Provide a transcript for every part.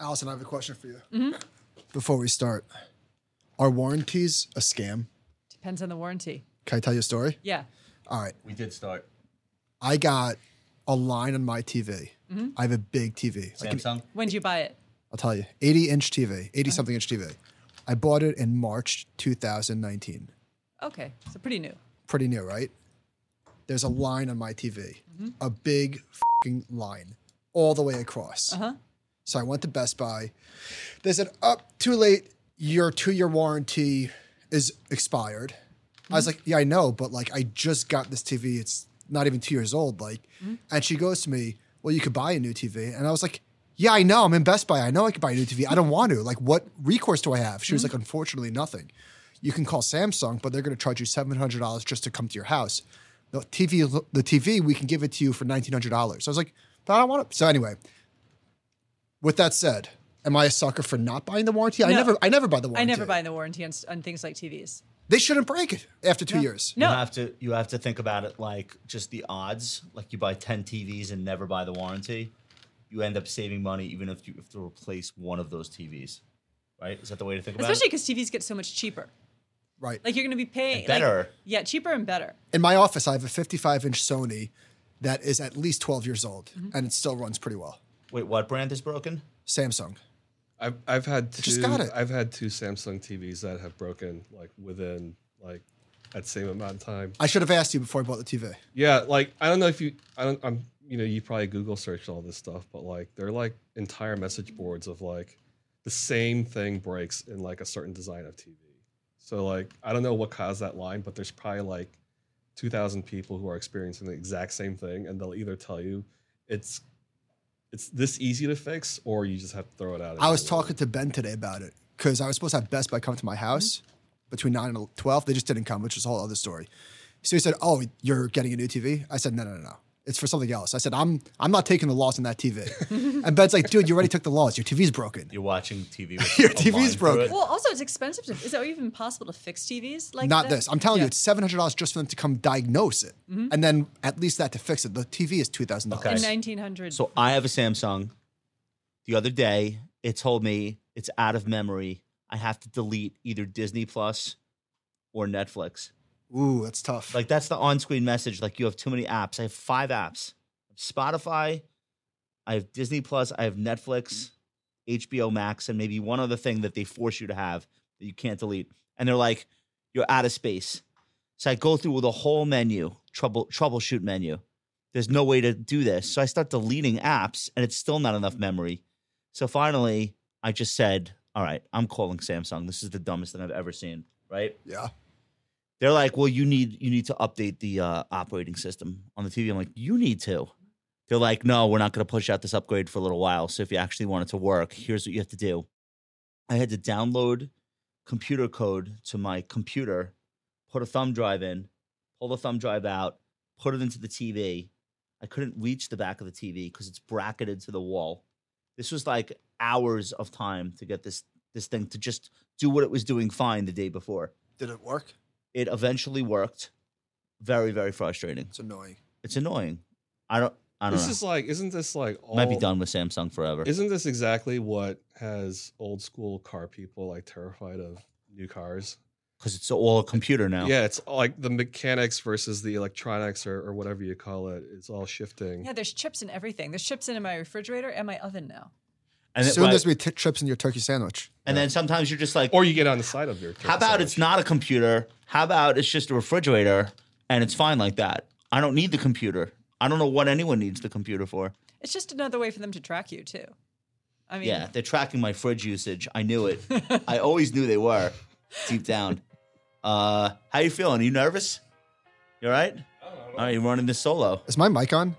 Allison, I have a question for you. Mm-hmm. Before we start, are warranties a scam? Depends on the warranty. Can I tell you a story? Yeah. All right. We did start. I got a line on my TV. Mm-hmm. I have a big TV. Like an- Samsung. When did you buy it? I'll tell you, 80 inch TV, 80 uh-huh. something inch TV. I bought it in March 2019. Okay, so pretty new. Pretty new, right? There's a line on my TV, mm-hmm. a big fing line all the way across. Uh-huh. So I went to Best Buy. They said, up, too late. Your two year warranty is expired. I was mm-hmm. like, yeah, I know, but like, I just got this TV. It's not even two years old. Like, mm-hmm. and she goes to me, well, you could buy a new TV. And I was like, yeah, I know. I'm in Best Buy. I know I could buy a new TV. I don't want to. Like, what recourse do I have? She was mm-hmm. like, unfortunately, nothing. You can call Samsung, but they're going to charge you seven hundred dollars just to come to your house. The TV, the TV, we can give it to you for nineteen hundred dollars. So I was like, but I don't want it. So anyway, with that said, am I a sucker for not buying the warranty? I never, I never buy the warranty. I never buy the warranty on, on things like TVs. They shouldn't break it after two years. No. You have to you have to think about it like just the odds. Like you buy ten TVs and never buy the warranty, you end up saving money even if you have to replace one of those TVs. Right? Is that the way to think about Especially it? Especially because TVs get so much cheaper. Right. Like you're going to be paying And better. like- yeah, cheaper and better. In my office, I have a fifty-five inch Sony that is at least twelve years old, mm-hmm. and it still runs pretty well. Wait, what brand is broken? Samsung. I've I've had two. Just got it. I've had two Samsung TVs that have broken like within like that same amount of time. I should have asked you before I bought the TV. Yeah, like I don't know if you. I don't. I'm. You know, you probably Google searched all this stuff, but like they're like entire message boards of like the same thing breaks in like a certain design of TV. So like I don't know what caused that line, but there's probably like two thousand people who are experiencing the exact same thing, and they'll either tell you it's it's this easy to fix, or you just have to throw it out. I was talking to Ben today about it because I was supposed to have Best Buy come to my house between nine and twelve. They just didn't come, which is a whole other story. So he said, "Oh, you're getting a new TV?" I said, "No, no, no, no. It's for something else." I said, "I'm I'm not taking the loss on that TV." and Ben's like, "Dude, you already took the loss. Your TV's broken." You're watching TV. With Your a TV's line broken. it. Well, also it's expensive. To, is it even possible to fix TVs like not that? this. I'm telling you, it's seven hundred dollars just for them to come diagnose it, mm-hmm. and then at least that to fix it. The TV is two thousand Okay. in dollars. 1900. So I have a Samsung. The other day, it told me it's out of memory. I have to delete either Disney Plus or Netflix. Ooh, that's tough. Like that's the on-screen message. Like you have too many apps. I have five apps: Spotify, I have Disney Plus, I have Netflix, HBO Max, and maybe one other thing that they force you to have that you can't delete. And they're like, "You're out of space." So I go through the whole menu, trouble troubleshoot menu. There's no way to do this. So I start deleting apps, and it's still not enough memory. So finally, I just said, "All right, I'm calling Samsung. This is the dumbest thing I've ever seen." Right? yeah, they're like, well, you need you need to update the uh, operating system on the TV. I'm like, you need to. They're like, no, we're not going to push out this upgrade for a little while. So if you actually want it to work, here's what you have to do. I had to download computer code to my computer, put a thumb drive in, pull the thumb drive out, put it into the TV. I couldn't reach the back of the TV because it's bracketed to the wall. This was like hours of time to get this this thing to just do what it was doing fine the day before did it work? It eventually worked. Very, very frustrating. It's annoying. It's annoying. I don't. I don't This know. is like, isn't this like all? Might be done with Samsung forever. Isn't this exactly what has old school car people like terrified of new cars? Because it's all a computer now. Yeah, it's like the mechanics versus the electronics or, or whatever you call it. It's all shifting. yeah, there's chips in everything. There's chips in my refrigerator and my oven now. And, it- Soon right. there's gonna be t- trips in your turkey sandwich. and then sometimes you're just like, Or you get on the side of your. how about it's not a computer? How about it's just a refrigerator and it's fine like that? I don't need the computer. I don't know what anyone needs the computer for. It's just another way for them to track you too. I mean, Yeah, they're tracking my fridge usage. I knew it. I always knew they were deep down. Uh, how you feeling? Are you nervous? You all right? All right, you're running this solo. Is my mic on? Can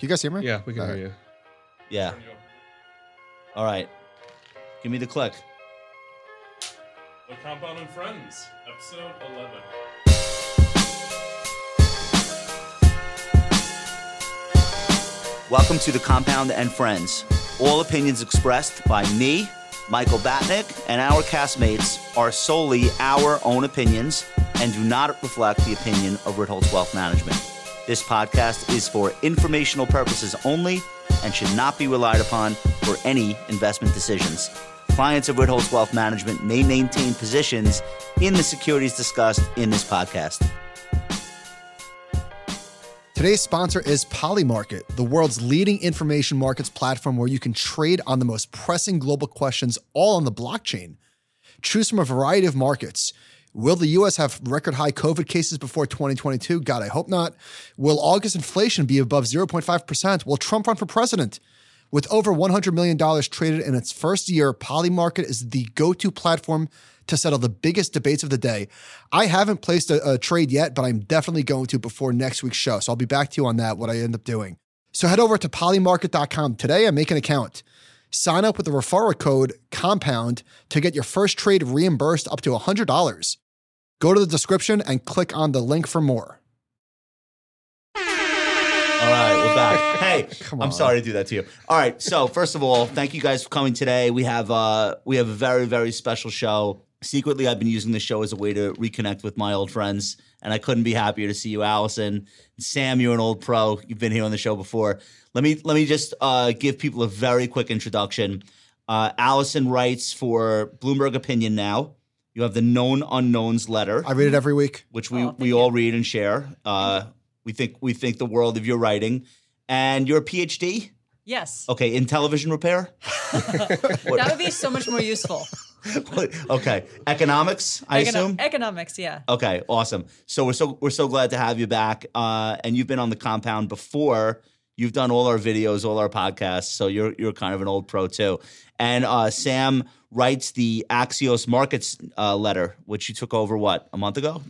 you guys hear me? Yeah, we can All hear right. you. Yeah. All right. Give me the click. The Compound and Friends, episode 11. Welcome to the Compound and Friends. All opinions expressed by me, Michael Batnick, and our castmates are solely our own opinions and do not reflect the opinion of Ritholtz Wealth Management. This podcast is for informational purposes only and should not be relied upon for any investment decisions. Clients of Ritholtz Wealth Management may maintain positions in the securities discussed in this podcast. Today's sponsor is Polymarket, the world's leading information markets platform where you can trade on the most pressing global questions all on the blockchain. Choose from a variety of markets. Will the US have record high COVID cases before 2022? God, I hope not. Will August inflation be above 0.5%? Will Trump run for president? With over $100 million traded in its first year, Polymarket is the go to platform to settle the biggest debates of the day. I haven't placed a, a, trade yet, but I'm definitely going to before next week's show. So I'll be back to you on that, what I end up doing. So head over to polymarket.com today and make an account. Sign up with the referral code COMPOUND to get your first trade reimbursed up to $100. Go to the description and click on the link for more. All right, we're back. Hey, I'm sorry to do that to you. All right, so first of all, thank you guys for coming today. We have uh we have a very very special show. Secretly, I've been using this show as a way to reconnect with my old friends, and I couldn't be happier to see you, Allison. Sam, you're an old pro. You've been here on the show before. Let me let me just uh, give people a very quick introduction. Uh, Allison writes for Bloomberg Opinion now. You have the known unknowns letter I read it every week. which we, Oh, thank we you. all read and share. Uh, we think we think the world of your writing, and your PhD. Yes. Okay, in television repair. That would be so much more useful. okay, economics. I Econo- assume. Economics, yeah. Okay, awesome. So we're so we're so glad to have you back. Uh, and you've been on the compound before. You've done all our videos, all our podcasts. So you're you're kind of an old pro too. And uh, Sam writes the Axios Markets uh, letter, which you took over what a month ago,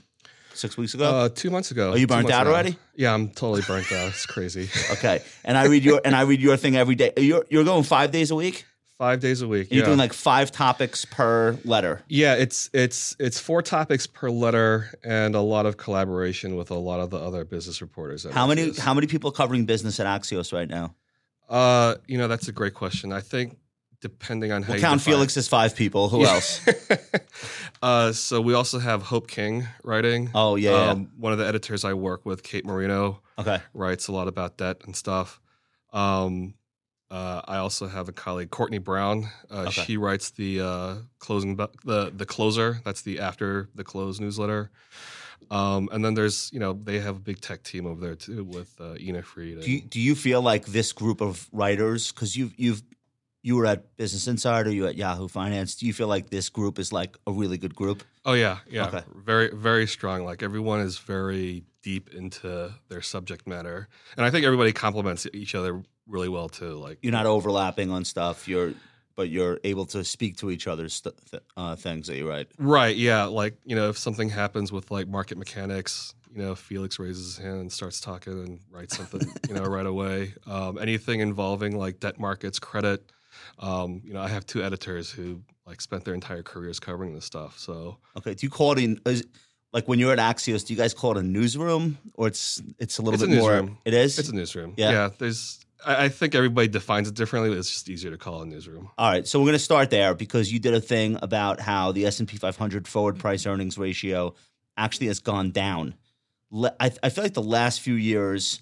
six weeks ago. Uh, two months ago. Are you Two burnt out already? Yeah, I'm totally burnt out. It's crazy. Okay, and I read your and I read your thing every day. You're you're going five days a week. Five days a week. You're doing like five topics per letter. Yeah, it's it's it's four topics per letter and a lot of collaboration with a lot of the other business reporters. How many Axios. how many people covering business at Axios right now? Uh, you know, that's a great question. I think depending on how We'll you count define- Felix as five people. Who Yeah. else? uh, so we also have Hope King writing. Oh yeah, yeah. Um, one of the editors I work with, Kate Marino, okay. writes a lot about debt and stuff. Um, uh, I also have a colleague, Courtney Brown. Uh, Okay. She writes the uh, closing the the closer. That's the after the close newsletter. Um, and then there's you know they have a big tech team over there too with uh, Ina Fried. Do you, do you feel like this group of writers, because you've you've you were at Business Insider, you were at Yahoo Finance. Do you feel like this group is like a really good group? Oh yeah, yeah, Okay. very very strong. Like everyone is very deep into their subject matter, and I think everybody complements each other really well too. Like You're not overlapping on stuff. You're but you're able to speak to each other's st- th- uh, things that you write. Right. Yeah. Like, you know, if something happens with like market mechanics, you know, Felix raises his hand and starts talking and writes something, you know, right away. Um, anything involving like debt markets, credit. Um, you know, I have two editors who like spent their entire careers covering this stuff. So Okay. Do you call it in? Is, like when you're at Axios, do you guys call it a newsroom, or it's it's a little It's a bit more? It is. it's a newsroom. Yeah. Yeah. There's, I, I think everybody defines it differently, but it's just easier to call a newsroom. All right, so we're going to start there because you did a thing about how the S and P 500 forward price earnings ratio actually has gone down. I, I feel like the last few years,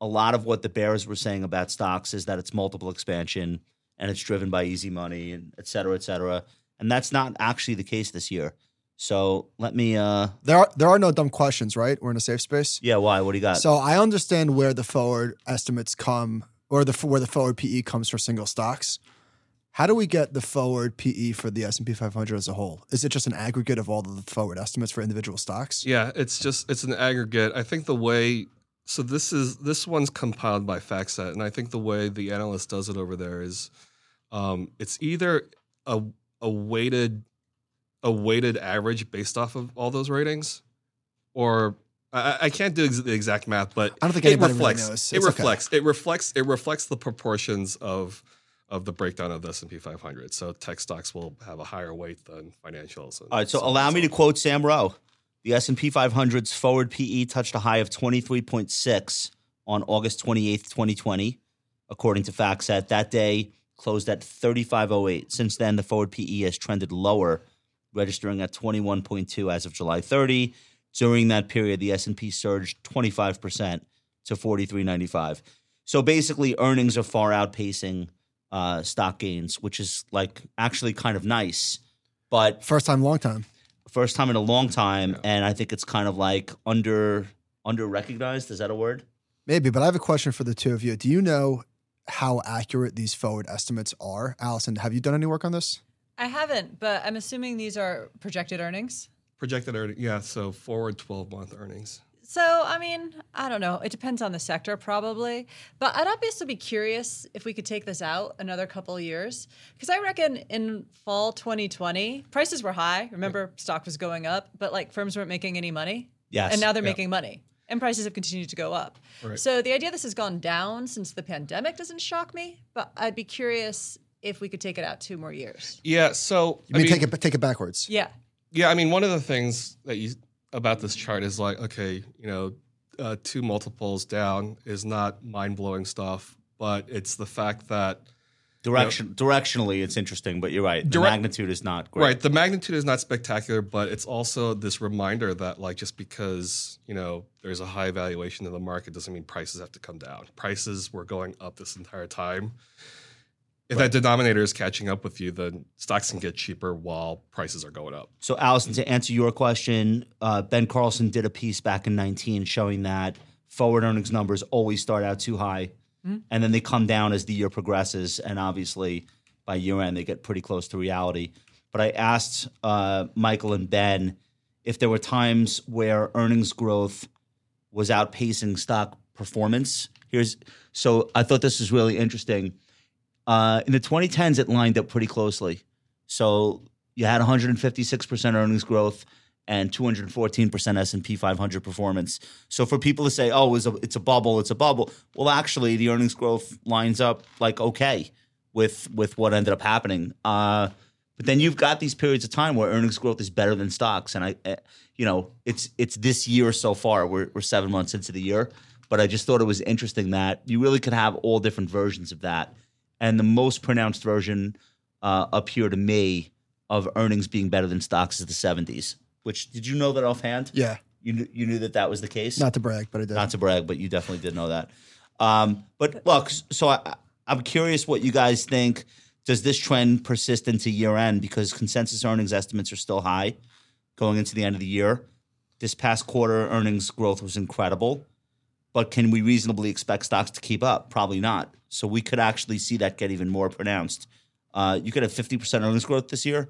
a lot of what the bears were saying about stocks is that it's multiple expansion and it's driven by easy money and et cetera, et cetera, and that's not actually the case this year. So let me, uh, There are there are no dumb questions, right? We're in a safe space. yeah, why? What do you got? So I understand where the forward estimates come, or the where the forward PE comes for single stocks. How do we get the forward PE for the S and P 500 as a whole? Is it just an aggregate of all the forward estimates for individual stocks? Yeah, it's just it's an aggregate. I think the way so this is this one's compiled by FactSet, and I think the way the analyst does it over there is um, it's either a a weighted a weighted average based off of all those ratings, or I, I can't do ex- the exact math, but I don't think it anybody really reflects knows. it It's okay. reflects it reflects it reflects the proportions of of the breakdown of the S and P 500. So tech stocks will have a higher weight than financials. and All right, so on allow and me to quote Sam Ro. The S&P 500's forward PE touched a high of 23.6 on August 28th, 2020, according to FactSet. That day closed at 3508. Since then, the forward PE has trended lower, registering at 21.2 as of July 30. During that period, the S&P surged 25% to 43.95. So basically, earnings are far outpacing uh, stock gains, which is like actually kind of nice. But First time, long time. First time in a long time, and I think it's kind of like under under recognized. Is that a word? Maybe, but I have a question for the two of you. Do you know how accurate these forward estimates are? Allison, have you done any work on this? I haven't, but I'm assuming these are projected earnings. Projected earnings, yeah. So forward 12 month earnings. So, I mean, I don't know. It depends on the sector, probably. But I'd obviously be curious if we could take this out another couple of years. Because I reckon in fall 2020, prices were high. Remember, stock was going up, but like firms weren't making any money. Yes. And now they're Yeah. making money. And prices have continued to go up. Right. So the idea this has gone down since the pandemic doesn't shock me. But I'd be curious if we could take it out two more years. Yeah. So You mean, take it take it backwards? Yeah. Yeah, I mean, one of the things that you about this chart is like, okay, you know, uh, two multiples down is not mind blowing stuff, but it's the fact that Direction directionally, it's interesting, but you're right. The Direct- magnitude is not great. right, the magnitude is not spectacular, but it's also this reminder that like just because you know there's a high valuation in the market doesn't mean prices have to come down. Prices were going up this entire time. If that denominator is catching up with you, then stocks can get cheaper while prices are going up. So, Allison, to answer your question, uh, Ben Carlson did a piece back in 19 showing that forward earnings numbers always start out too high and then they come down as the year progresses. And obviously, by year end, they get pretty close to reality. But I asked uh, Michael and Ben if there were times where earnings growth was outpacing stock performance. Here's so I thought this was really interesting. Uh, in the 2010s, it lined up pretty closely. So you had 156% earnings growth and 214% S&P 500 performance. So for people to say, "Oh, it's a it's a bubble, it's a bubble," well, actually, the earnings growth lines up like okay with with what ended up happening. Uh, but then you've got these periods of time where earnings growth is better than stocks, and I, eh, you know, it's it's this year so far. We're we're seven months into the year, but I just thought it was interesting that you really could have all different versions of that, and the most pronounced version uh, up here to me of earnings being better than stocks is the '70s. Which did you know that offhand? Yeah, You knew, you knew that that was the case. not to brag, but I did. Not to brag, but you definitely did know that. Um, but look, so I, I'm curious what you guys think. Does this trend persist into year end? Because consensus earnings estimates are still high going into the end of the year. This past quarter, earnings growth was incredible. But can we reasonably expect stocks to keep up? Probably not. So we could actually see that get even more pronounced. Uh, you could have 50% earnings growth this year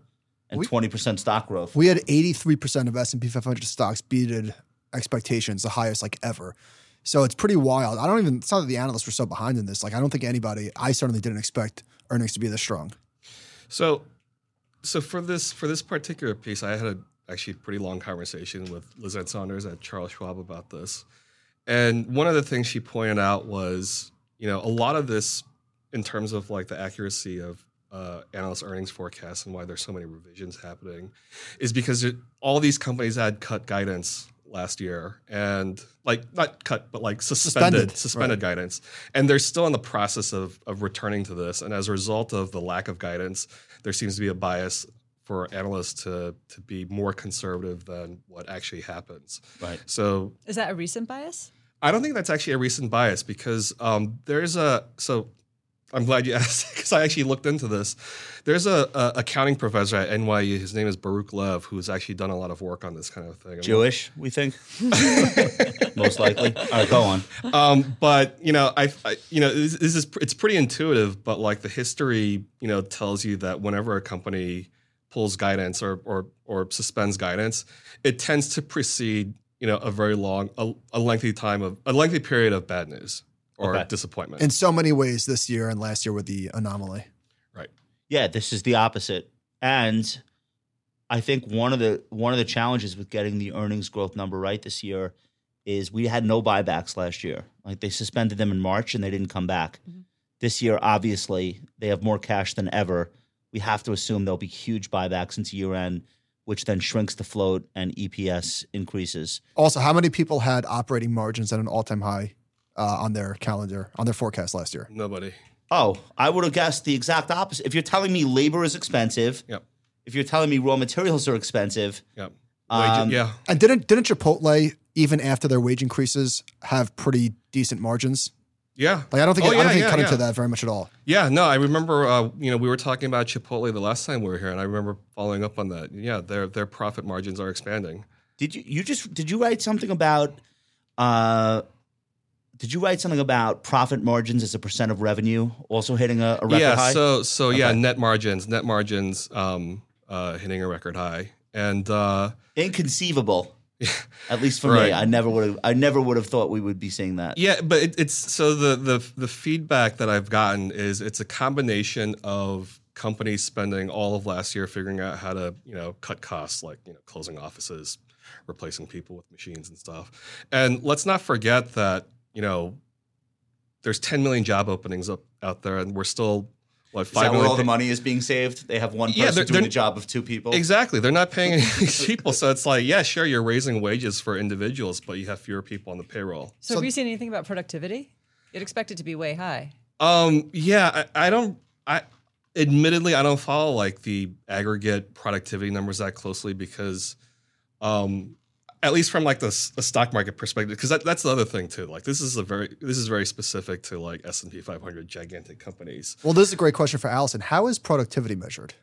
and We- 20% stock growth. We had 83% of S&P 500 stocks beated expectations, the highest like ever. So it's pretty wild. I don't even, it's not that the analysts were so behind in this. Like, I don't think anybody, I certainly didn't expect earnings to be this strong. So, so for this for this particular piece, I had a actually pretty long conversation with Liz Ann Sonders at Charles Schwab about this, and one of the things she pointed out was, you know, a lot of this in terms of like the accuracy of uh, analyst earnings forecasts and why there's so many revisions happening, is because it, all these companies had cut guidance last year and like not cut but like suspended Suspended, suspended, right. guidance and they're still in the process of of returning to this and as a result of the lack of guidance there seems to be a bias for analysts to to be more conservative than what actually happens Right. so Is that a recent bias? I don't think that's actually a recent bias because um, there's a so I'm glad you asked because I actually looked into this. There's a, a accounting professor at NYU. His name is Baruch Lev, who's actually done a lot of work on this kind of thing. Jewish, we think? Most likely. All right, go on. um, but you know, I, I you know, this, this is it's pretty intuitive. But like the history, you know, tells you that whenever a company pulls guidance or or or suspends guidance, it tends to precede you know a very long, a, a lengthy time of a lengthy period of bad news or Okay. disappointment. In so many ways this year and last year with the anomaly. right. Yeah, this is the opposite. And I think one of the one of the challenges with getting the earnings growth number right this year is we had no buybacks last year. Like they suspended them in March and they didn't come back. Mm-hmm. This year, obviously, they have more cash than ever. We have to assume there'll be huge buybacks into year end, which then shrinks the float and EPS increases. Also, how many people had operating margins at an all-time high uh, on their calendar, on their forecast last year? Nobody. Oh, I would have guessed the exact opposite. If you're telling me labor is expensive, Yep. if you're telling me raw materials are expensive, Yep. Um, Wage- yeah. And didn't didn't Chipotle even after their wage increases have pretty decent margins? Yeah. Like I don't think Oh, I don't think it yeah, cut yeah. into that very much at all. Yeah, no, I remember. Uh, you know, we were talking about Chipotle the last time we were here, and I remember following up on that. Yeah, their their profit margins are expanding. Did you you just did you write something about uh did you write something about profit margins as a percent of revenue also hitting a, a record yeah, high? so so yeah, net margins, net margins, um, uh, hitting a record high, and uh, Inconceivable. At least for me, I never would have. I never would have thought we would be seeing that. yeah, but it, it's so the the the feedback that I've gotten is it's a combination of companies spending all of last year figuring out how to you know cut costs, like you know closing offices, replacing people with machines and stuff, and let's not forget that you know there's 10 million job openings up out there, and we're still what Is five that where million all the money is being saved? They have one person Yeah, they're- doing they're- the job of two people. Exactly. They're not paying any people. So it's like, yeah, sure, you're raising wages for individuals, but you have fewer people on the payroll. So, So- have you seen anything about productivity? You'd expect it to be way high. Um, yeah, I, I don't I admittedly I don't follow like the aggregate productivity numbers that closely because um at least from like the, the stock market perspective, because that, that's the other thing too. Like this is a very this is very specific to like S and P 500 gigantic companies. Well, this is a great question for Allison. How is productivity measured?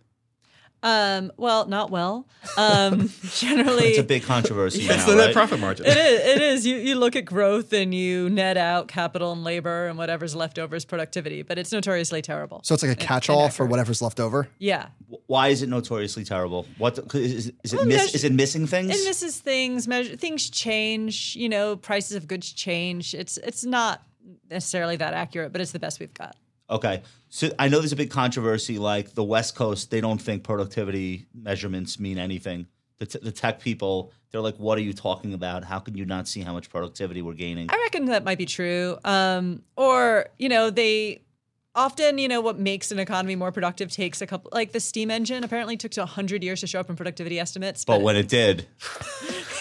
Um, well, not well. Um, generally, It's a big controversy It's the net right? profit margin. It is. It is. You you look at growth and you net out capital and labor and whatever's left over is productivity, but it's notoriously terrible. So it's like a catch-all for whatever's left over. Yeah, Why is it notoriously terrible? What 'cause is, is it? Well, Miss, measure- is it missing things? it misses things. Measure things change. You know, prices of goods change. It's it's not necessarily that accurate, but it's the best we've got. Okay. So I know there's a big controversy. Like the West Coast, they don't think productivity measurements mean anything. The, t- the tech people, they're like, "What are you talking about? How can you not see how much productivity we're gaining?" I reckon that might be true. Um, or you know, they often you know what makes an economy more productive takes a couple. Like the steam engine apparently took to hundred years to show up in productivity estimates, But when it did,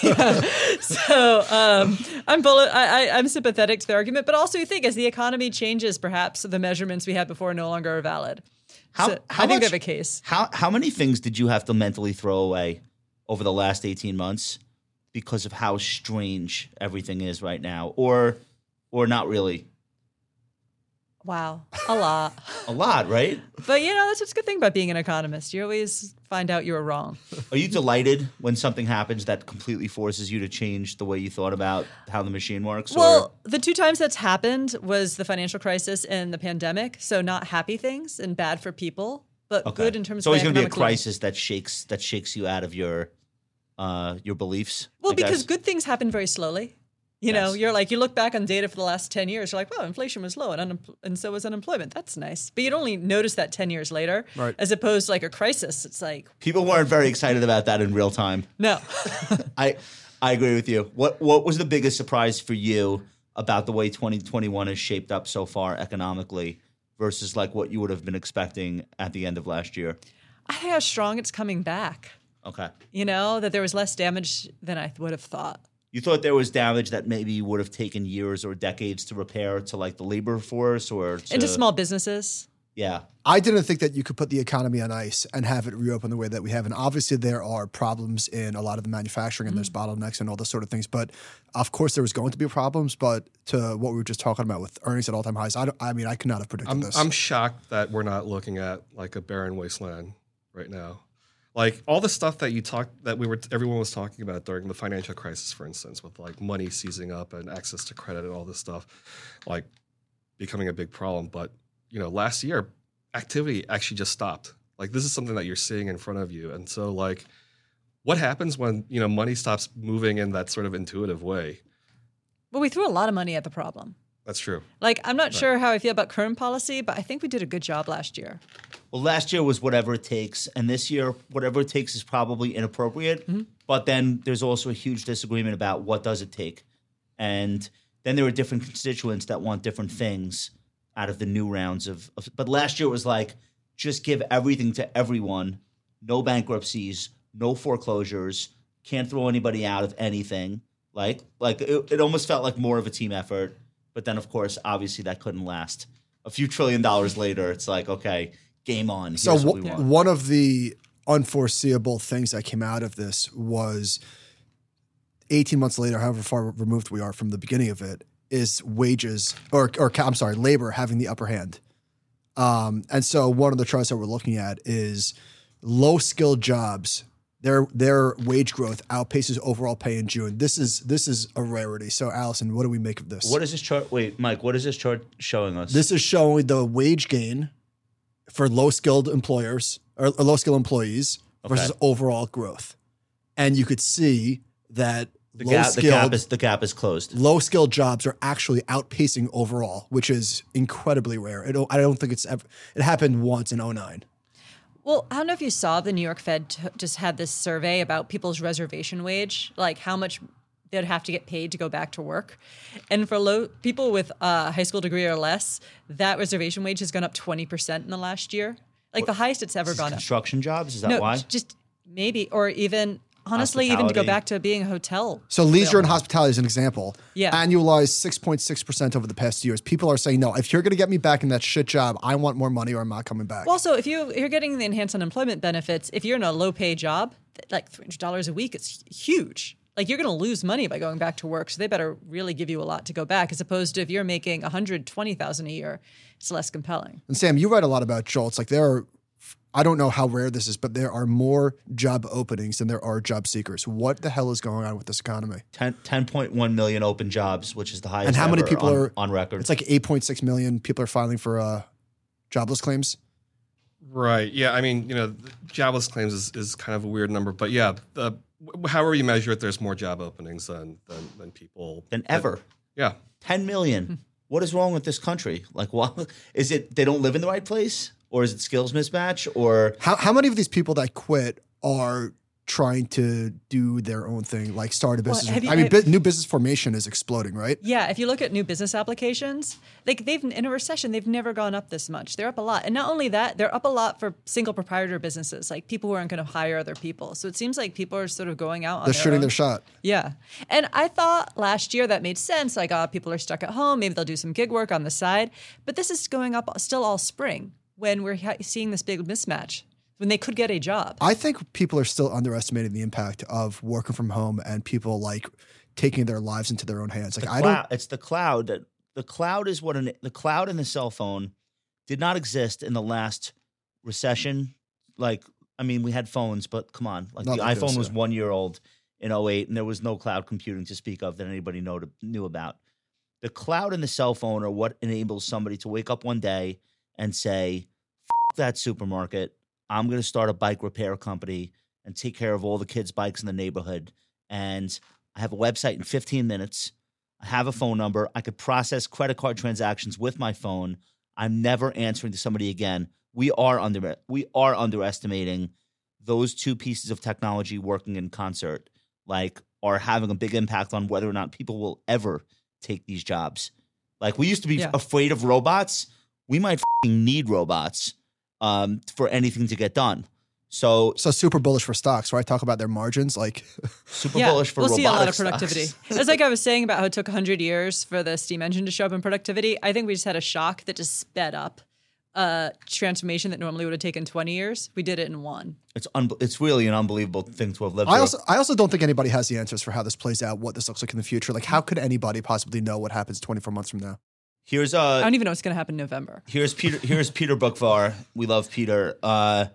so um, I'm bullet. I, I, I'm sympathetic to the argument, but also you think as the economy changes, perhaps the measurements we had before no longer are valid. How- So how I think they much- have a case. how how many things did you have to mentally throw away over the last 18 months because of how strange everything is right now, or or not really? Wow, a lot. A lot, right? but you know that's what's a good thing about being an economist. You always find out you were wrong. Are you delighted when something happens that completely forces you to change the way you thought about how the machine works? or- Well, the two times that's happened was the financial crisis and the pandemic. So not happy things and bad for people, but Okay. good in terms It's of always going to be a crisis that shakes that shakes you out of your uh, your beliefs. Well, because good things happen very slowly. You know, you're like you look back on data for the last ten years. You're like, well, inflation was low and unem- and so was unemployment. That's nice, but you'd only notice that ten years later, Right. as opposed to like a crisis. It's like people weren't very excited about that in real time. no. I I agree with you. What what was the biggest surprise for you about the way 2021 is shaped up so far economically versus like what you would have been expecting at the end of last year? I think how strong it's coming back. Okay. You know that there was less damage than I would have thought. You thought there was damage that maybe would have taken years or decades to repair to like the labor force or to, Into small businesses. Yeah. I didn't think that you could put the economy on ice and have it reopen the way that we have. And obviously, there are problems in a lot of the manufacturing and there's mm-hmm. bottlenecks and all those sort of things. But of course, there was going to be problems. But to what we were just talking about with earnings at all time highs, I, don't, I mean, I could not have predicted I'm, this. I'm shocked that we're not looking at like a barren wasteland right now. Like all the stuff that you talked that we were everyone was talking about during the financial crisis, for instance, with like money seizing up and access to credit and all this stuff, like becoming a big problem. But you know, last year activity actually just stopped. Like this is something that you're seeing in front of you, and so like, what happens when you know money stops moving in that sort of intuitive way? well we threw a lot of money at the problem. That's true. Like, I'm not sure how I feel about current policy, but I think we did a good job last year. Well, last year was whatever it takes, and this year, whatever it takes is probably inappropriate. Mm-hmm. But then there's also a huge disagreement about what does it take, and then there are different constituents that want different things out of the new rounds of. of but last year was like just give everything to everyone, no bankruptcies, no foreclosures, can't throw anybody out of anything. Like, like it, it almost felt like more of a team effort. But then, of course, obviously that couldn't last. A few trillion dollars later, it's like, okay, game on. Here's So want. one of the unforeseeable things that came out of this was 18 months later, however far removed we are from the beginning of it, is wages or or I'm sorry, labor having the upper hand. Um, and so one of the charts that we're looking at is low skilled jobs. Their their wage growth outpaces overall pay in June. This is this is a rarity. So Allison, what do we make of this? What is this chart? Wait, Mike, what is this chart showing us? This is showing the wage gain for low skilled employers or, low skilled employees versus overall growth. And you could see that the gap, the gap is the gap is closed. low skilled jobs are actually outpacing overall, which is incredibly rare. It, I don't think it's ever it happened once in 09. Well, I don't know if you saw the New York Fed t- just had this survey about people's reservation wage, like how much they'd have to get paid to go back to work. And for low people with a high school degree or less, that reservation wage has gone up 20% in the last year. Like the highest it's ever gone up. Construction jobs is that No, why? just maybe or even honestly even to go back to being a hotel. So leisure and hospitality is an example. Yeah. Annualized 6.6% over the past years. People are saying, no, if you're going to get me back in that shit job, I want more money or I'm not coming back. Well, also, if you you're getting the enhanced unemployment benefits, if you're in a low pay job, like three hundred dollars a week, it's huge. Like you're going to lose money by going back to work, so they better really give you a lot to go back, as opposed to if you're making one hundred twenty thousand a year, it's less compelling. And Sam, you write a lot about JOLTS. Like there are, I don't know how rare this is, but there are more job openings than there are job seekers. What the hell is going on with this economy? 10, 10.1 million open jobs, which is the highest And how many ever people on, are on record. It's like 8.6 million people are filing for uh, jobless claims. Right. Yeah. I mean, you know, jobless claims is, is kind of a weird number, but yeah, the, wh- however you measure it, there's more job openings than than, than people than ever. Yeah. 10 million. What is wrong with this country? Like, what is it? They don't live in the right place, or is it skills mismatch, or How, how many of these people that quit are trying to do their own thing, like start a business? have you- I mean, bu- new business formation is exploding, right? Yeah, if you look at new business applications, like they've in a recession, they've never gone up this much. They're up a lot, and not only that, they're up a lot for single proprietor businesses, like people who aren't going to hire other people. So it seems like people are sort of going out. On They're their shooting own. their shot. Yeah. And I thought last year that made sense. Like, uh, people are stuck at home. Maybe they'll do some gig work on the side. But this is going up still all spring when we're ha- seeing this big mismatch when they could get a job. I think people are still underestimating the impact of working from home and people like taking their lives into their own hands. Like I cloud, don't. it's the cloud that the cloud is what an, the cloud and the cell phone did not exist in the last recession. Like, I mean, we had phones, but come on, like Not the like iPhone this, was yeah. one year old in 08 and there was no cloud computing to speak of that anybody know to, knew about. The cloud and the cell phone are what enables somebody to wake up one day and say, F- that supermarket. I'm going to start a bike repair company and take care of all the kids' bikes in the neighborhood. And I have a website in 15 minutes. I have a phone number. I could process credit card transactions with my phone. I'm never answering to somebody again. We are under we are underestimating those two pieces of technology working in concert, like are having a big impact on whether or not people will ever take these jobs. Like we used to be Yeah. afraid of robots. We might fing need robots um, for anything to get done. So So super bullish for stocks, right? Talk about their margins. Like super yeah, bullish for we'll see a lot of productivity. It's like I was saying about how it took 100 years for the steam engine to show up in productivity. I think we just had a shock that just sped up a transformation that normally would have taken 20 years. We did it in one. It's un- it's really an unbelievable thing to have lived I through. also I also don't think anybody has the answers for how this plays out, what this looks like in the future. Like how could anybody possibly know what happens 24 months from now? Here's I uh don't even know what's going to happen in November. here's Peter here's Peter Bookvar. We love Peter. Uh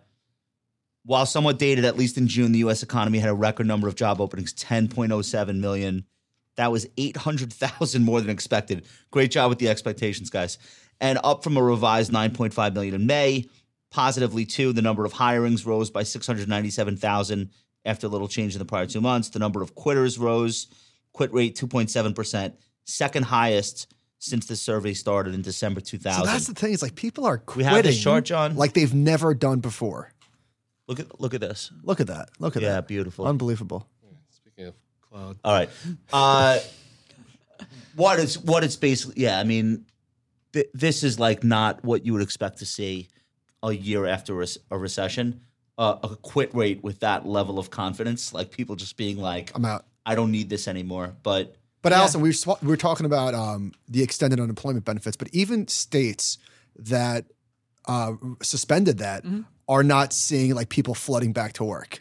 while somewhat dated, at least in June, the U.S. economy had a record number of job openings, 10.07 million. That was 800,000 more than expected. Great job with the expectations, guys. And up from a revised 9.5 million in May. Positively, too, the number of hirings rose by 697,000 after a little change in the prior two months. The number of quitters rose, quit rate 2.7%, second highest since the survey started in December 2000. So that's the thing. Is like people are we quitting have this chart, John. like they've never done before. look at look at this. Look at that. Look at Yeah, that. beautiful. Unbelievable. Speaking of cloud, All right. Uh, what is what it's basically? Yeah, I mean, th- this is like not what you would expect to see a year after a, a recession. Uh, a quit rate with that level of confidence, like people just being like, I'm out. "I don't need this anymore." But But Yeah. Allison, we were, sw- we were talking about um, the extended unemployment benefits, but even states that uh, suspended that Mm-hmm. are not seeing like people flooding back to work.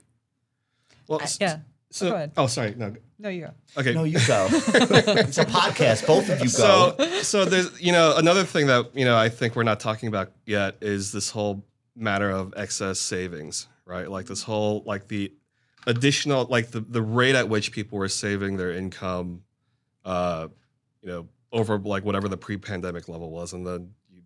well, I- s- yeah. So, Go ahead. oh, sorry, no. No, No, you go. Okay. No, you go. it's a podcast. Both of you go. so so there's you know another thing that you know I think we're not talking about yet is this whole matter of excess savings, right? Like this whole like the additional like the the rate at which people were saving their income, uh, you know, over like whatever the pre-pandemic level was, and then you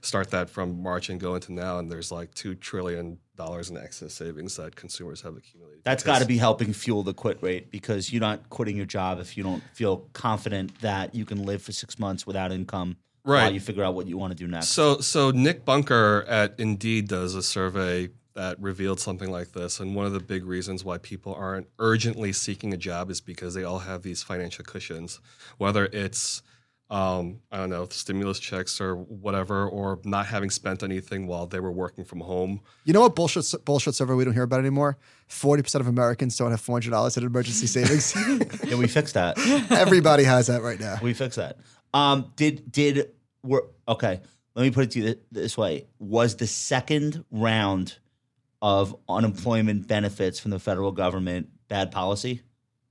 start that from March and go into now, and there's like two trillion dollars in excess savings that consumers have accumulated. That's got to be helping fuel the quit rate because you're not quitting your job if you don't feel confident that you can live for six months without income while Right. you figure out what you want to do next. So, so Nick Bunker at Indeed does a survey that revealed something like this, and one of the big reasons why people aren't urgently seeking a job is because they all have these financial cushions, whether it's um, I don't know stimulus checks or whatever, or not having spent anything while they were working from home. You know what bullshit bullshit server we don't hear about anymore? Forty percent of Americans don't have four hundred dollars in emergency savings. yeah, we fixed that. Everybody has that right now. We fixed that. Um, did did were okay? Let me put it to you th- this way: Was the second round of unemployment benefits from the federal government bad policy?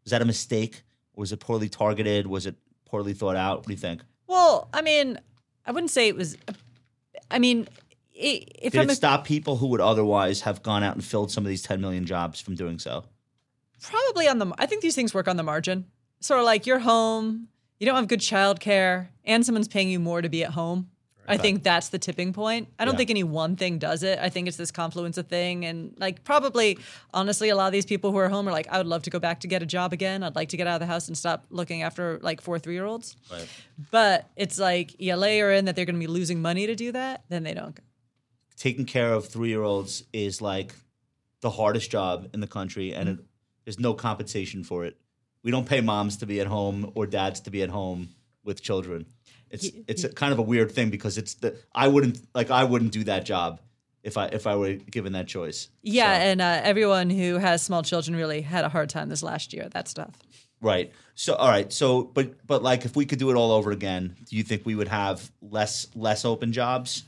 Is that a mistake? Was it poorly targeted? Was it poorly thought out? What do you think? Well, I mean, I wouldn't say it was. I mean, if Did I'm it a, stop people who would otherwise have gone out and filled some of these 10 million jobs from doing so? probably on the, I think these things work on the margin. Sort of like you're home, you don't have good childcare, and someone's paying you more to be at home. I think that's the tipping point. I don't Yeah. think any one thing does it. I think it's this confluence of thing, and like probably, honestly, a lot of these people who are home are like, I would love to go back to get a job again. I'd like to get out of the house and stop looking after like four three year olds. Right. But it's like you layer in that they're going to be losing money to do that, then they don't. Taking care of three year olds is like the hardest job in the country, and it, there's no compensation for it. We don't pay moms to be at home or dads to be at home with children. It's it's a, kind of a weird thing because it's the I wouldn't like I wouldn't do that job if I if I were given that choice. Yeah, So- and uh, everyone who has small children really had a hard time this last year. That stuff. Right. So all right. So but but like if we could do it all over again, do you think we would have less less open jobs,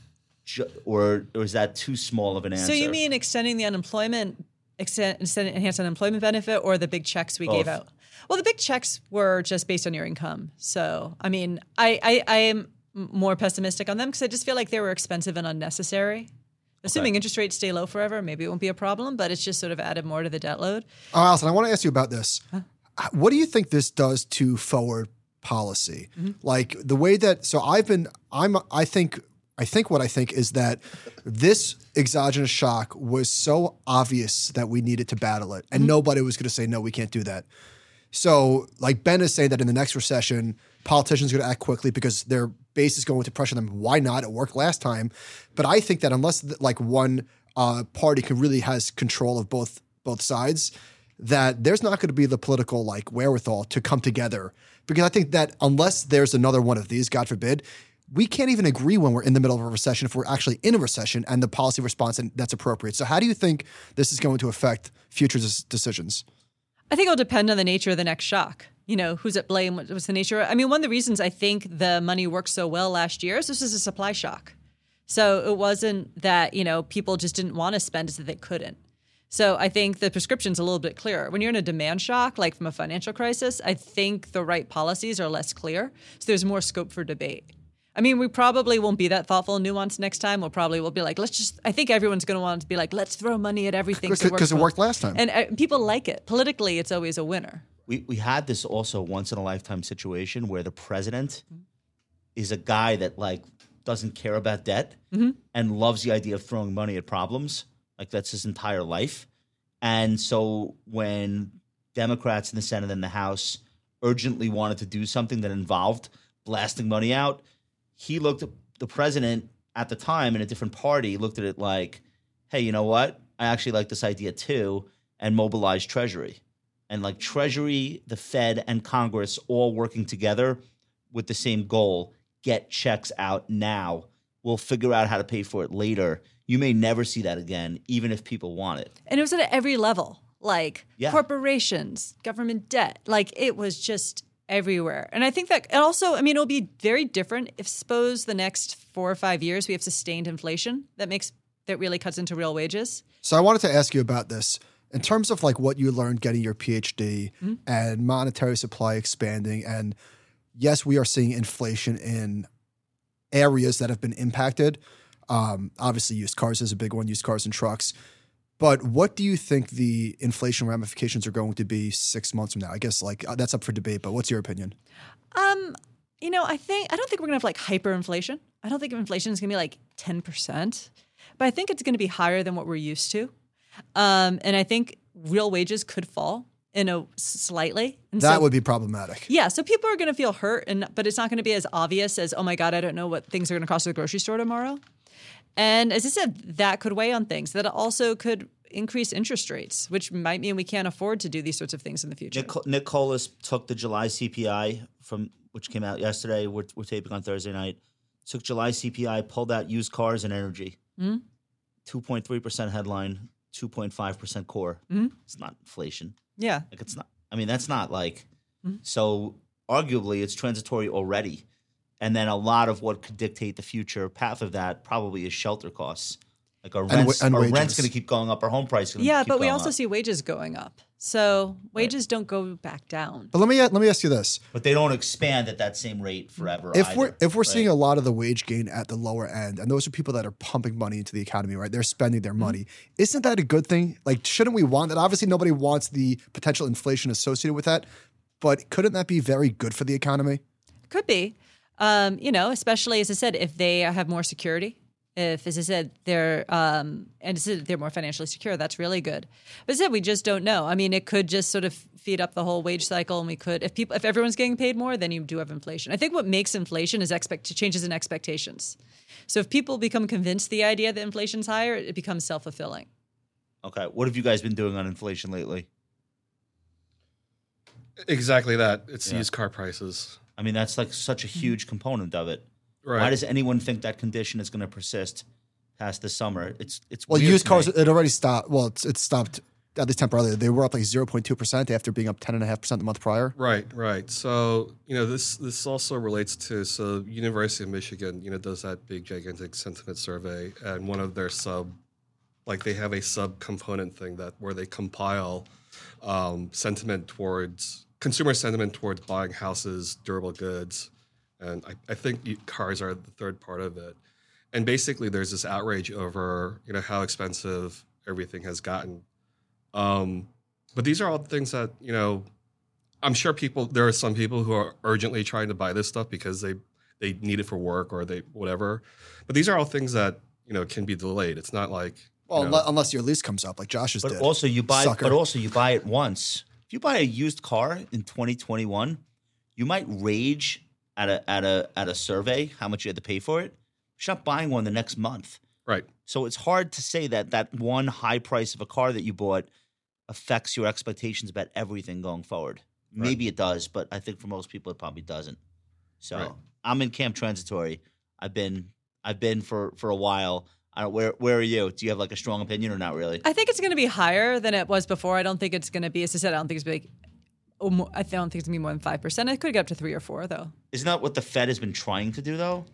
or or is that too small of an answer? So you mean extending the unemployment, extend, extend enhanced unemployment benefit, or the big checks we gave out? Well, the big checks were just based on your income. So I mean, I I, I am more pessimistic on them because I just feel like they were expensive and unnecessary. Assuming interest rates stay low forever, maybe it won't be a problem, but it's just sort of added more to the debt load. Oh, Allison, I want to ask you about this. What do you think this does to forward policy? Mm-hmm. Like the way that so I've been I'm I think I think what I think is that this exogenous shock was so obvious that we needed to battle it and mm-hmm. nobody was going to say no we can't do that. So, like Ben is saying that in the next recession, politicians are going to act quickly because their base is going to pressure them. Why not? It worked last time. But I think that unless like one uh, party can really has control of both both sides, that there's not going to be the political like wherewithal to come together. Because I think that unless there's another one of these, God forbid, we can't even agree when we're in the middle of a recession if we're actually in a recession and the policy response that's appropriate. So, how do you think this is going to affect future decisions? I think it'll depend on the nature of the next shock. You know, who's at blame? What's the nature? I mean, one of the reasons I think the money worked so well last year is this is a supply shock. So it wasn't that, you know, people just didn't want to spend, it's that they couldn't. So I think the prescription's a little bit clearer. When you're in a demand shock, like from a financial crisis, I think the right policies are less clear. So there's more scope for debate. I mean, we probably won't be that thoughtful and nuanced next time. We'll probably will be like, let's just. I think everyone's going to want to be like, let's throw money at everything so Because it well. worked last time. And uh, people like it. Politically, it's always a winner. we we had this also once in a lifetime situation where the president is a guy that like doesn't care about debt and loves the idea of throwing money at problems. Like that's his entire life. And so when Democrats in the Senate and the House urgently wanted to do something that involved blasting money out, he looked at the president at the time in a different party looked at it like, hey, you know what? I actually like this idea too, and mobilized Treasury. And like Treasury, the Fed, and Congress all working together with the same goal get checks out now. We'll figure out how to pay for it later. You may never see that again, even if people want it. And it was at every level, like Yeah. corporations, government debt. Like it was just everywhere. And I think that and also, I mean, it'll be very different if suppose the next four or five years we have sustained inflation that makes that really cuts into real wages. So I wanted to ask you about this. in terms of like what you learned getting your PhD Mm-hmm. and monetary supply expanding, and yes, we are seeing inflation in areas that have been impacted. Um, obviously, used cars is a big one, used cars and trucks. But what do you think the inflation ramifications are going to be six months from now? I guess like uh, that's up for debate, but what's your opinion? Um, you know, I think I don't think we're gonna have like hyperinflation. I don't think inflation is gonna be like ten percent, but I think it's gonna be higher than what we're used to. Um, and I think real wages could fall in a slightly. And That so- would be problematic. yeah, so people are going to feel hurt, and but it's not going to be as obvious as oh my god, I don't know what things are going to cost at the grocery store tomorrow. And as I said, that could weigh on things. That also could increase interest rates, which might mean we can't afford to do these sorts of things in the future. Nick, Nick Colas took the July CPI from which came out yesterday. We're, we're taping on Thursday night. Took July CPI, pulled out used cars and energy. Mm-hmm. Two point three percent headline, two point five percent core. Mm-hmm. It's not inflation. yeah, Like it's not. I mean, that's not like. Mm-hmm. So arguably, it's transitory already, and then a lot of what could dictate the future path of that probably is shelter costs. Like our wa- rents, and our wages. rent's going to keep going up. Our home price going to yeah, keep but we also up. see wages going up, so wages don't go back down. But let me let me ask you this: but they don't expand at that same rate forever. if either, we're if we're right? seeing a lot of the wage gain at the lower end, and those are people that are pumping money into the economy, right? They're spending their mm-hmm. money. Isn't that a good thing? Like, shouldn't we want that? Obviously, nobody wants the potential inflation associated with that, but couldn't that be very good for the economy? Could be, um, you know, especially as I said, if they have more security. If, as I said, they're um, and as I said, they're more financially secure, that's really good. But as I said, we just don't know. I mean, it could just sort of feed up the whole wage cycle, and we could, if people, if everyone's getting paid more, then you do have inflation. I think what makes inflation is expect changes in expectations. So if people become convinced the idea that inflation's higher, it becomes self fulfilling. okay, what have you guys been doing on inflation lately? Exactly that. It's Yeah. used car prices. I mean, that's like such a huge component of it. Right. Why does anyone think that condition is going to persist past the summer? It's it's Well, weird used cars it already stopped. Well, it's, it stopped at least temporarily. They were up like zero point two percent after being up ten and a half percent the month prior. Right, right. So you know this this also relates to so University of Michigan you know does that big gigantic sentiment survey and one of their sub like they have a sub component thing that where they compile um, sentiment towards consumer sentiment towards buying houses, durable goods, and I, I think y- cars are the third part of it. And basically, there's this outrage over you know how expensive everything has gotten. Um, but these are all things that you know I'm sure people there are some people who are urgently trying to buy this stuff because they they need it for work or they whatever. But these are all things that you know can be delayed. It's not like you Well, know, unless your lease comes up, like Josh's But did. also you buy, Sucker. but also you buy it once. If you buy a used car in 2021, you might rage at a at a at a survey how much you had to pay for it. You're not buying one the next month. right. So it's hard to say that that one high price of a car that you bought affects your expectations about everything going forward. Maybe it does, but I think for most people it probably doesn't. So Right. I'm in camp transitory. I've been I've been for for a while. I where where are you? Do you have like a strong opinion or not really? I think it's going to be higher than it was before. I don't think it's going to be, as I said, I don't think it's big. Oh, mo- I don't think it's going to be more than five percent. It could get up to three or four, though. Isn't that what the Fed has been trying to do though?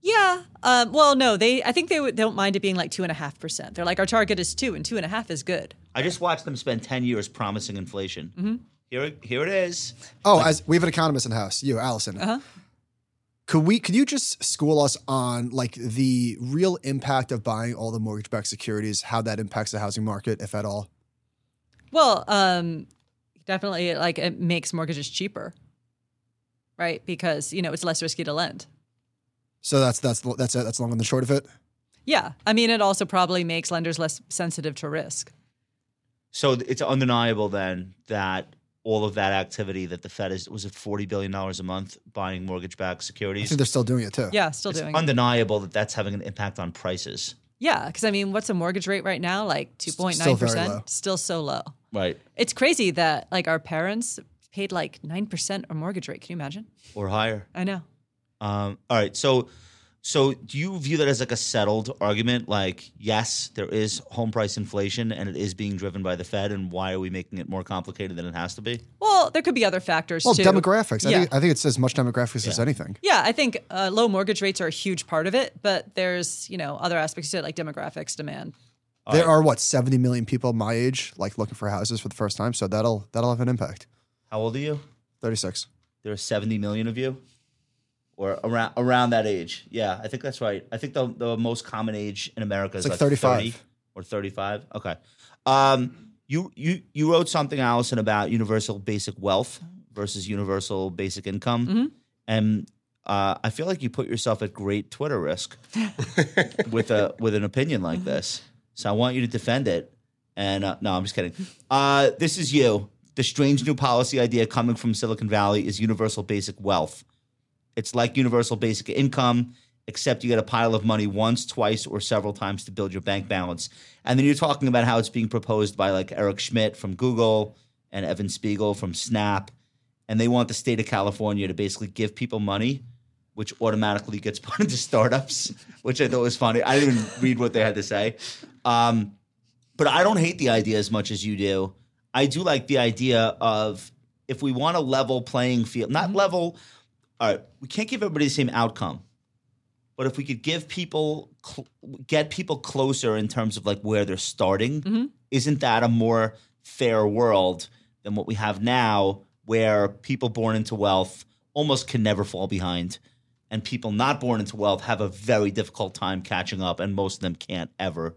Yeah. Um, well, no, they. I think they, would, they don't mind it being like two and a half percent. They're like our target is two, and two and a half is good. I just watched them spend ten years promising inflation. Mm-hmm. Here, here it is. oh, as we have an economist in the house, you, Allison. Uh-huh. Could we? Could you just school us on like the real impact of buying all the mortgage-backed securities? How that impacts the housing market, if at all? Well, um, definitely, like it makes mortgages cheaper, right? Because you know it's less risky to lend. So that's that's that's it. That's long and the short of it. Yeah, I mean, it also probably makes lenders less sensitive to risk. So it's undeniable then that all of that activity that the Fed is was it forty billion dollars a month buying mortgage-backed securities. I securities. think they're still doing it too. Yeah, still it's doing. it. undeniable that that's having an impact on prices. Yeah, because I mean, what's a mortgage rate right now? Like two point Still nine very low. percent. Still so low. Right. It's crazy that like our parents paid like nine percent a mortgage rate. Can you imagine? Or higher. I know. Um, all right. So, so do you view that as like a settled argument? Like, yes, there is home price inflation, and it is being driven by the Fed. And why are we making it more complicated than it has to be? Well, there could be other factors too. Well, too. demographics. I Yeah. think I think it's as much demographics as anything. Yeah, I think uh, low mortgage rates are a huge part of it, but there's you know other aspects to it like demographics, demand. All there right. are what 70 million people my age like looking for houses for the first time, so that'll that'll have an impact. How old are you? 36. There are 70 million of you, or around around that age. Yeah, I think that's right. I think the the most common age in America is It's like, like 35. 30 or 35. Okay. Um, you you you wrote something, Allison, about universal basic wealth versus universal basic income, and uh, I feel like you put yourself at great Twitter risk with a with an opinion like this. So I want you to defend it. And uh, no, I'm just kidding. Uh, this is you. The strange new policy idea coming from Silicon Valley is universal basic wealth. It's like universal basic income, except you get a pile of money once, twice, or several times to build your bank balance. And then you're talking about how it's being proposed by like Eric Schmidt from Google and Evan Spiegel from Snap. And they want the state of California to basically give people money, which automatically gets put into startups, which I thought was funny. I didn't even read what they had to say. Um, but I don't hate the idea as much as you do. I do like the idea of if we want a level playing field, not level. All right, we can't give everybody the same outcome, but if we could give people, cl- get people closer in terms of like where they're starting, mm-hmm. isn't that a more fair world than what we have now, where people born into wealth almost can never fall behind, and people not born into wealth have a very difficult time catching up, and most of them can't ever,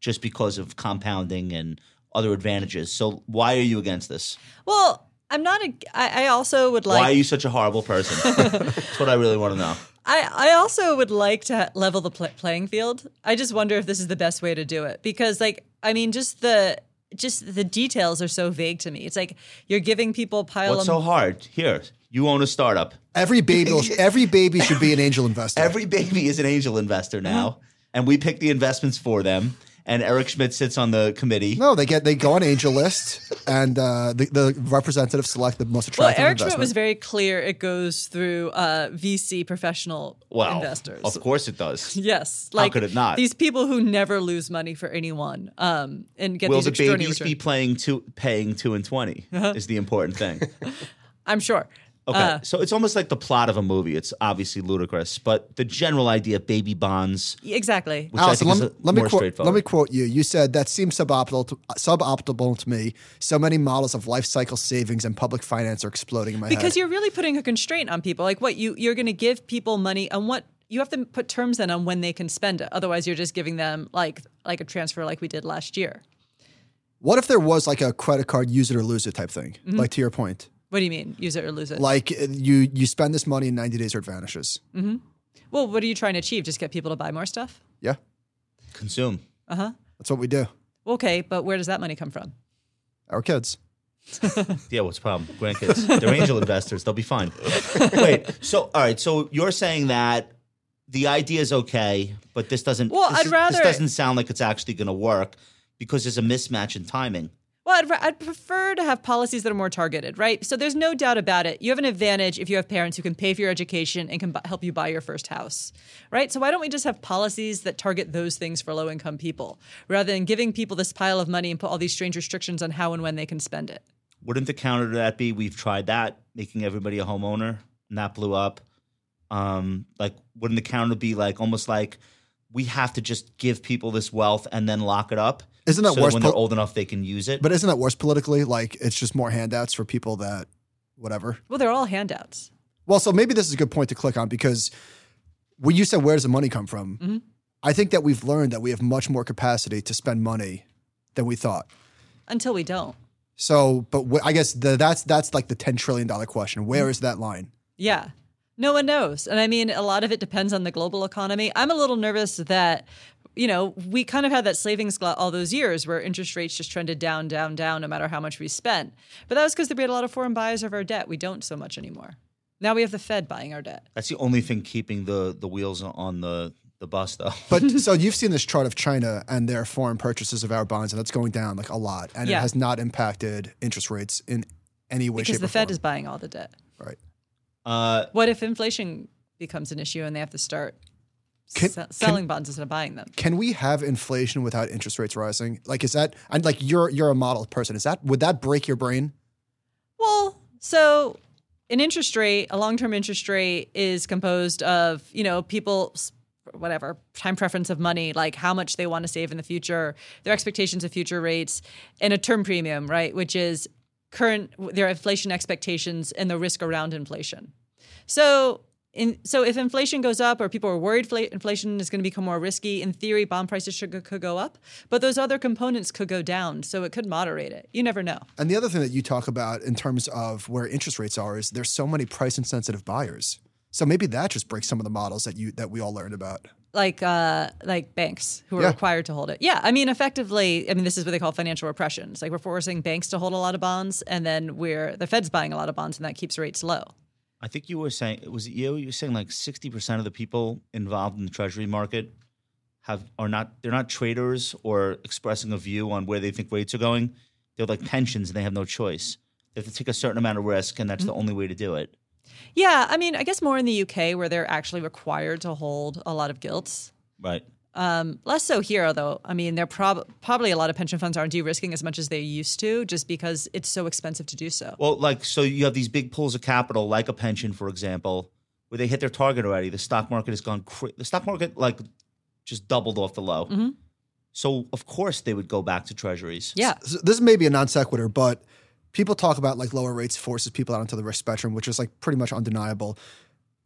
just because of compounding and other advantages. So why are you against this? Well, I'm not. A, I, I also would like. why are you such a horrible person? That's what I really want to know. I, I also would like to level the pl- playing field. I just wonder if this is the best way to do it because, like, I mean, just the just the details are so vague to me. It's like you're giving people a pile What's of so hard? Here, you own a startup. Every baby every baby should be an angel investor. Every baby is an angel investor now, uh-huh. and we pick the investments for them. And Eric Schmidt sits on the committee. no, they get they go on AngelList and uh, the, the representatives select the most attractive. Well, attractive Eric Schmidt was very clear. It goes through uh, VC professional Well, investors. of course it does. Yes, How like could it not? These people who never lose money for anyone, um, and get Will these the extraordinary babies be returns. playing two, paying two and 20 Uh-huh. is the important thing. I'm sure. Okay, Uh, so it's almost like the plot of a movie. It's obviously ludicrous, but the general idea, of baby bonds, exactly. which I Allison, let, me, let me quote. Let me quote you. You said that seems suboptimal to, suboptimal to me. So many models of life cycle savings and public finance are exploding in my because head. Because you're really putting a constraint on people. Like what you you're going to give people money on what you have to put terms in on when they can spend it. Otherwise, you're just giving them like like a transfer like we did last year. What if there was like a credit card use it or lose it type thing? Mm-hmm. Like to your point, What do you mean? Use it or lose it? like uh, you you spend this money in ninety days or it vanishes. well, what are you trying to achieve? Just get people to buy more stuff? Yeah, consume. Uh huh. That's what we do. Okay, but where does that money come from? Our kids. Yeah, what's the problem? Grandkids. They're angel investors. They'll be fine. Wait, so all right, so you're saying that the idea is okay, but this doesn't Well, this I'd is- rather- this doesn't sound like it's actually going to work because there's a mismatch in timing. Well, I'd, I'd prefer to have policies that are more targeted, right? So there's no doubt about it. You have an advantage if you have parents who can pay for your education and can bu- help you buy your first house, right? So why don't we just have policies that target those things for low income people rather than giving people this pile of money and put all these strange restrictions on how and when they can spend it? Wouldn't the counter to that be we've tried that, making everybody a homeowner, and that blew up? Um, like, wouldn't the counter be like almost like we have to just give people this wealth and then lock it up? Isn't that so worse when po- they're old enough they can use it? But isn't that worse politically? Like it's just more handouts for people that whatever. Well, they're all handouts. Well, so maybe this is a good point to click on because when you said where does the money come from, Mm-hmm. I think that we've learned that we have much more capacity to spend money than we thought. Until we don't. So, but wh- I guess the, that's that's like the ten trillion dollar question. Mm-hmm. Where is that line? Yeah. No one knows. And I mean, a lot of it depends on the global economy. I'm a little nervous that, you know, we kind of had that savings glut all those years where interest rates just trended down, down, down, no matter how much we spent. But that was because we had a lot of foreign buyers of our debt. We don't so much anymore. Now we have the Fed buying our debt. That's the only thing keeping the the wheels on the the bus, though. But so you've seen this chart of China and their foreign purchases of our bonds, and that's going down like a lot, and Yeah. it has not impacted interest rates in any way, shape. Because the or Fed form. is buying all the debt. right. Uh, What if inflation becomes an issue and they have to start Can- se- selling bonds instead of buying them? Can we have inflation without interest rates rising? Like, is that? And like, you're you're a model person. Is that would that break your brain? Well, so an interest rate, a long-term interest rate, is composed of you know people whatever time preference of money, like how much they want to save in the future, their expectations of future rates, and a term premium, right, which is current their inflation expectations and the risk around inflation. So in, so if inflation goes up or people are worried fla- inflation is going to become more risky, in theory, bond prices should could go up, but those other components could go down, so it could moderate it. You never know. And the other thing that you talk about in terms of where interest rates are is there's so many price insensitive buyers. So maybe that just breaks some of the models that you that we all learned about. Like uh, like banks who are Yeah. required to hold it. Yeah, I mean, effectively, I mean, this is what they call financial repression. It's like we're forcing banks to hold a lot of bonds, and then we're the Fed's buying a lot of bonds, and that keeps rates low. I think you were saying was it you? You were saying like sixty percent of the people involved in the treasury market have are not they're not traders or expressing a view on where they think rates are going. They're like pensions and they have no choice. They have to take a certain amount of risk, and that's the mm-hmm. only way to do it. Yeah, I mean, I guess more in the UK where they're actually required to hold a lot of gilts. Right. Um, less so here, though. I mean, they're prob- probably a lot of pension funds aren't de-risking as much as they used to, just because it's so expensive to do so. Well, like so you have these big pools of capital, like a pension, for example, where they hit their target already. The stock market has gone. Cra- the stock market like just doubled off the low. So of course they would go back to treasuries. yeah, So this may be a non sequitur, but people talk about like lower rates forces people out onto the risk spectrum, which is like pretty much undeniable.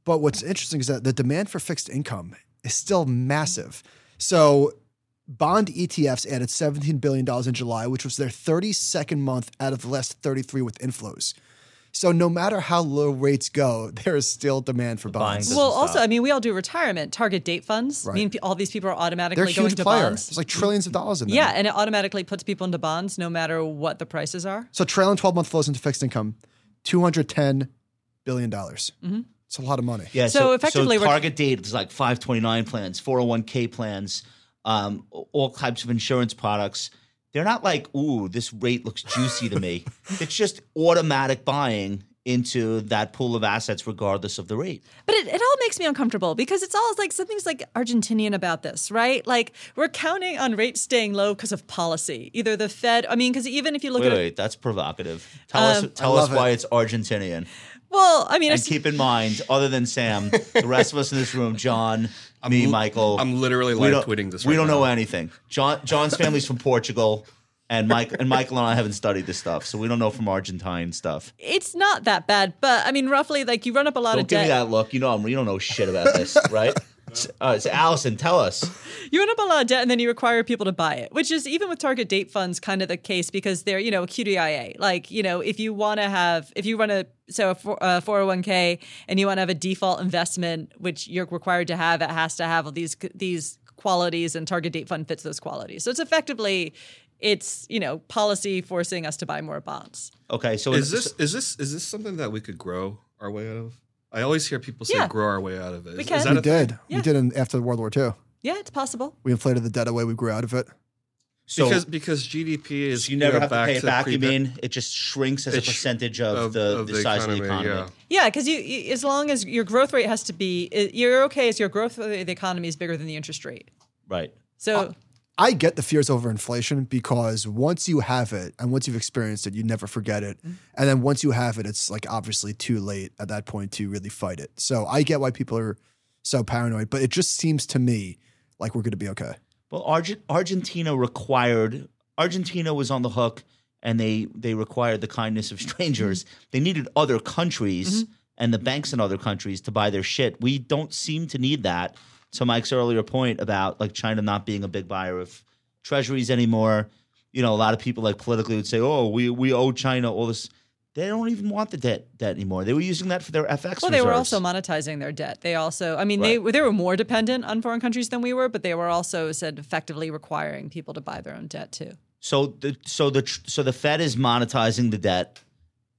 But what's interesting is that the demand for fixed income is still massive. So bond ETFs added $17 billion in July, which was their 32nd month out of the last 33 with inflows. So no matter how low rates go, there is still demand for buying bonds. doesn't well, stop. also, I mean, we all do retirement target date funds. I mean, all these people are They're automatically going huge to player. bonds. There's like trillions of dollars in there. yeah, and it automatically puts people into bonds no matter what the prices are. So trailing 12 month flows into fixed income, $210 billion. dollars mm-hmm. It's a lot of money. Yeah. So So, effectively so target date is like 529 plans, 401k plans, um, all types of insurance products. They're not like, ooh, this rate looks juicy to me. it's just automatic buying into that pool of assets, regardless of the rate. But it, it all makes me uncomfortable because it's all like something's like Argentinian about this, right? Like we're counting on rates staying low because of policy. Either the Fed, I mean, because even if you look Wait, at it, wait, that's provocative. Tell us, Um, tell us love why it. it's Argentinian. Well, I mean, And keep in mind, other than Sam, the rest of us in this room, John, me, li- Michael, I'm literally we live tweeting this We right don't know anything. John, John's family's from Portugal, and Mike and Michael and I haven't studied this stuff, so we don't know from Argentine stuff. it's not that bad. But I mean, roughly, like you run up a lot Don't of give debt. me that look. You know, I'm, you don't know shit about this, right? Uh, so Allison, tell us. you run up a lot of debt and then you require people to buy it, which is even with target date funds kind of the case because they're, you know, QDIA. Like, you know, if you want to have, if you run a, so a four- a 401k and you want to have a default investment, which you're required to have, it has to have all these, these qualities and target date fund fits those qualities. So it's effectively, it's, you know, policy forcing us to buy more bonds. Okay, so Is it's- this is this is this something that we could grow our way out of? I always hear people say Yeah. grow our way out of it. We can. is that we a thing? did. Yeah. We did in, after World War II. Yeah, it's possible. We inflated the debt away. We grew out of it. so, because because GDP is so you never know, have to pay it back. You pre- mean it just shrinks as a It sh- percentage of, the, the, size of the economy? Yeah, because you, you, as long as your growth rate has to be, i- you're okay as your growth rate of the economy is bigger than the interest rate. Right. So uh, I get the fears over inflation because once you have it and once you've experienced it, you never forget it. Mm-hmm. And then once you have it, it's like obviously too late at that point to really fight it. So I get why people are so paranoid, but it just seems to me like we're going to be okay. Well, Argent, Argentina required Argentina was on the hook, and they they required the kindness of strangers. They needed other countries and the banks in other countries to buy their shit. We don't seem to need that. To Mike's earlier point about like China not being a big buyer of treasuries anymore, you know, a lot of people like politically would say, "Oh, we we owe China all this." They don't even want the debt debt anymore. They were using that for their FX. Well, they were reserves. also monetizing their debt. They also, I mean, they Right. they were more dependent on foreign countries than we were, but they were also said effectively requiring people to buy their own debt too. So the so the so the Fed is monetizing the debt.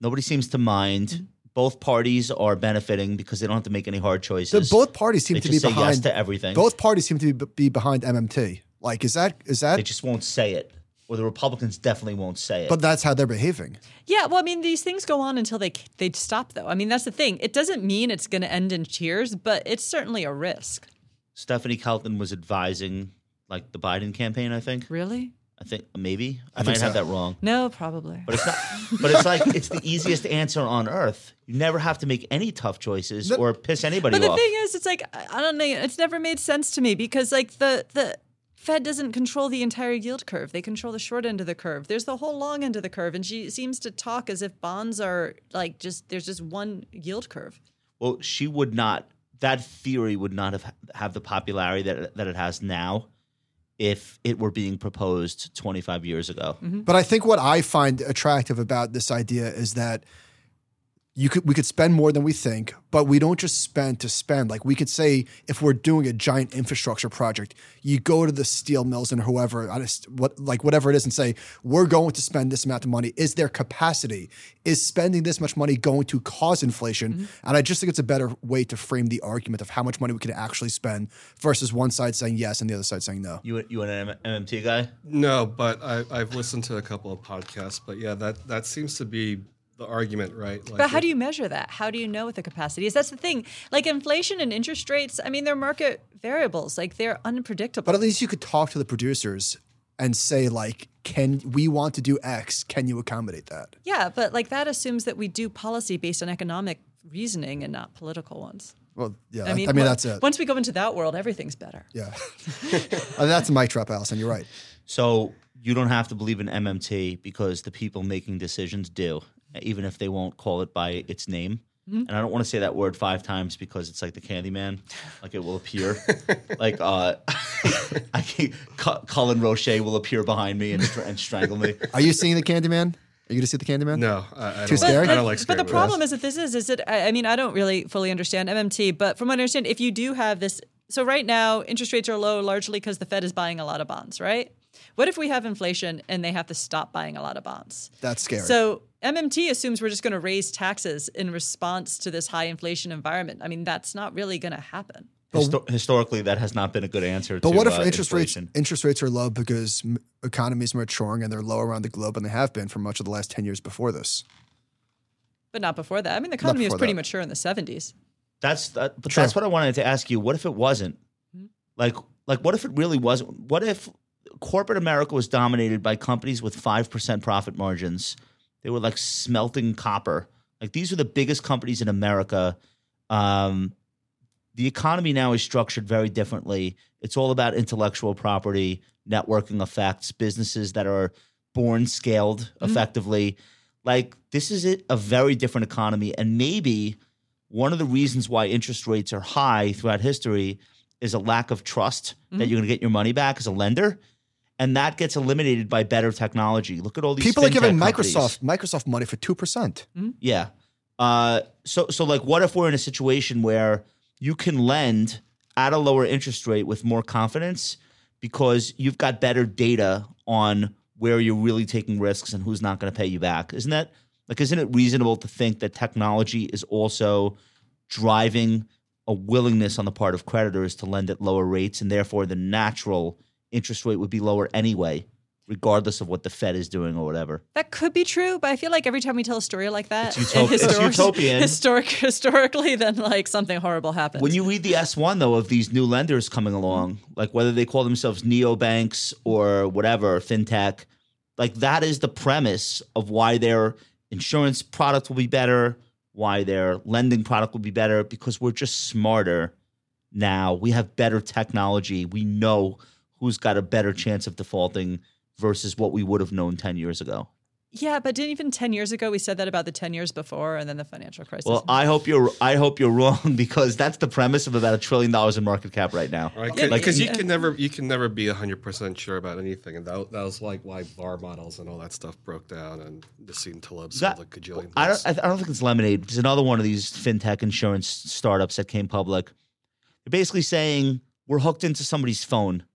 Nobody seems to mind. Mm-hmm. Both parties are benefiting because they don't have to make any hard The, choices. both parties seem they to just be say behind yes to everything. Both parties seem to be, be behind MMT. Like, is that is that? they just won't say it, or the Republicans definitely won't say it. but that's how they're behaving. Yeah, well, I mean, these things go on until they they stop, though. I mean, that's the thing. It doesn't mean it's going to end in tears, but it's certainly a risk. Stephanie Kelton was advising like the Biden campaign, I think, Really? I think maybe I, might think have so. that wrong. No, probably. But it's not. but it's like it's the easiest answer on earth. You never have to make any tough choices The- or piss anybody But the thing is, it's like I I don't know. It's never made sense to me because like the the Fed doesn't control the entire yield curve. They control the short end of the curve. There's the whole long end of the curve, and she seems to talk as if bonds are like just there's just one yield curve. well, she would not. That theory would not have have the popularity that that it has now if it were being proposed 25 years ago. Mm-hmm. But I think what I find attractive about this idea is that you could we could spend more than we think, but we don't just spend to spend. Like we could say if we're doing a giant infrastructure project, you go to the steel mills and whoever, I just what like whatever it is, and say we're going to spend this amount of money. Is there capacity? Is spending this much money going to cause inflation? Mm-hmm. And I just think it's a better way to frame the argument of how much money we can actually spend versus one side saying yes and the other side saying no. You you an M- MMT guy? No, but I, I've listened to a couple of podcasts. But yeah, that that seems to be the argument, right? Like But how if- do you measure that? How do you know what the capacity is? That's the thing. Like inflation and interest rates, I mean, they're market variables. Like they're unpredictable. But at least you could talk to the producers and say, like, can we want to do X? Can you accommodate that? yeah, but like that assumes that we do policy based on economic reasoning and not political ones. Well, yeah, I mean, I mean on- that's it. Once we go into that world, everything's better. Yeah, and uh, that's a mic drop, Allison. You're right. So you don't have to believe in MMT because the people making decisions do, even if they won't call it by its name. Mm-hmm. And I don't want to say that word five times because it's like the Candyman, like it will appear, like uh, I can, Cu- Cullen Roche will appear behind me and, and strangle me. Are you seeing the Candyman? Are you going to see the Candyman? No, I, I Too don't, scary? I don't like Scary But the movies. problem is that this is is that I, I mean I don't really fully understand MMT, but from what I understand, if you do have this, so right now interest rates are low largely because the Fed is buying a lot of bonds, right? What if we have inflation and they have to stop buying a lot of bonds? That's scary. So MMT assumes we're just going to raise taxes in response to this high inflation environment. I mean, that's not really going to happen. Histo- historically, that has not been a good answer. but to, what if uh, interest inflation. rates interest rates are low because m- economies are maturing and they're low around the globe and they have been for much of the last ten years before this? But not before that. I mean, the economy was pretty that. mature in the 70s. That's that, but True. that's what I wanted to ask you. What if it wasn't? Like like what if it really wasn't? What if corporate America was dominated by companies with 5% profit margins? They were like smelting copper. Like these are the biggest companies in America. Um the economy now is structured very differently. It's all about intellectual property, networking effects, businesses that are born scaled effectively. Like this is it, a very different economy, and maybe one of the reasons why interest rates are high throughout history is a lack of trust that you're going to get your money back as a lender, and that gets eliminated by better technology. Look at all these People are fintech giving companies. Microsoft Microsoft money for two percent. Yeah. Uh, so so like, what if we're in a situation where you can lend at a lower interest rate with more confidence because you've got better data on where you're really taking risks and who's not going to pay you back? Isn't that like? Isn't it reasonable to think that technology is also driving a willingness on the part of creditors to lend at lower rates, and therefore the natural interest rate would be lower anyway, regardless of what the Fed is doing or whatever. That could be true, but I feel like every time we tell a story like that, It's utop- it's utopian. Historic, historically, then like something horrible happens. When you read the S1 though of these new lenders coming along, like whether they call themselves neobanks or whatever, fintech, like that is the premise of why their insurance product will be better, why their lending product will be better because we're just smarter now. We have better technology. We know who's got a better chance of defaulting versus what we would have known 10 years ago. yeah, but didn't even ten years ago we said that about the ten years before, and then the financial crisis. Well, I hope you're I hope you're wrong because that's the premise of about a trillion dollars in market cap right now. Right, Yeah, because yeah. you can never you can never be hundred percent sure about anything, and that, that was like why VaR models and all that stuff broke down, and Nassim Taleb sold That- a cajillion. I don't. I don't think it's lemonade. It's another one of these fintech insurance startups that came public. They're basically saying we're hooked into somebody's phone.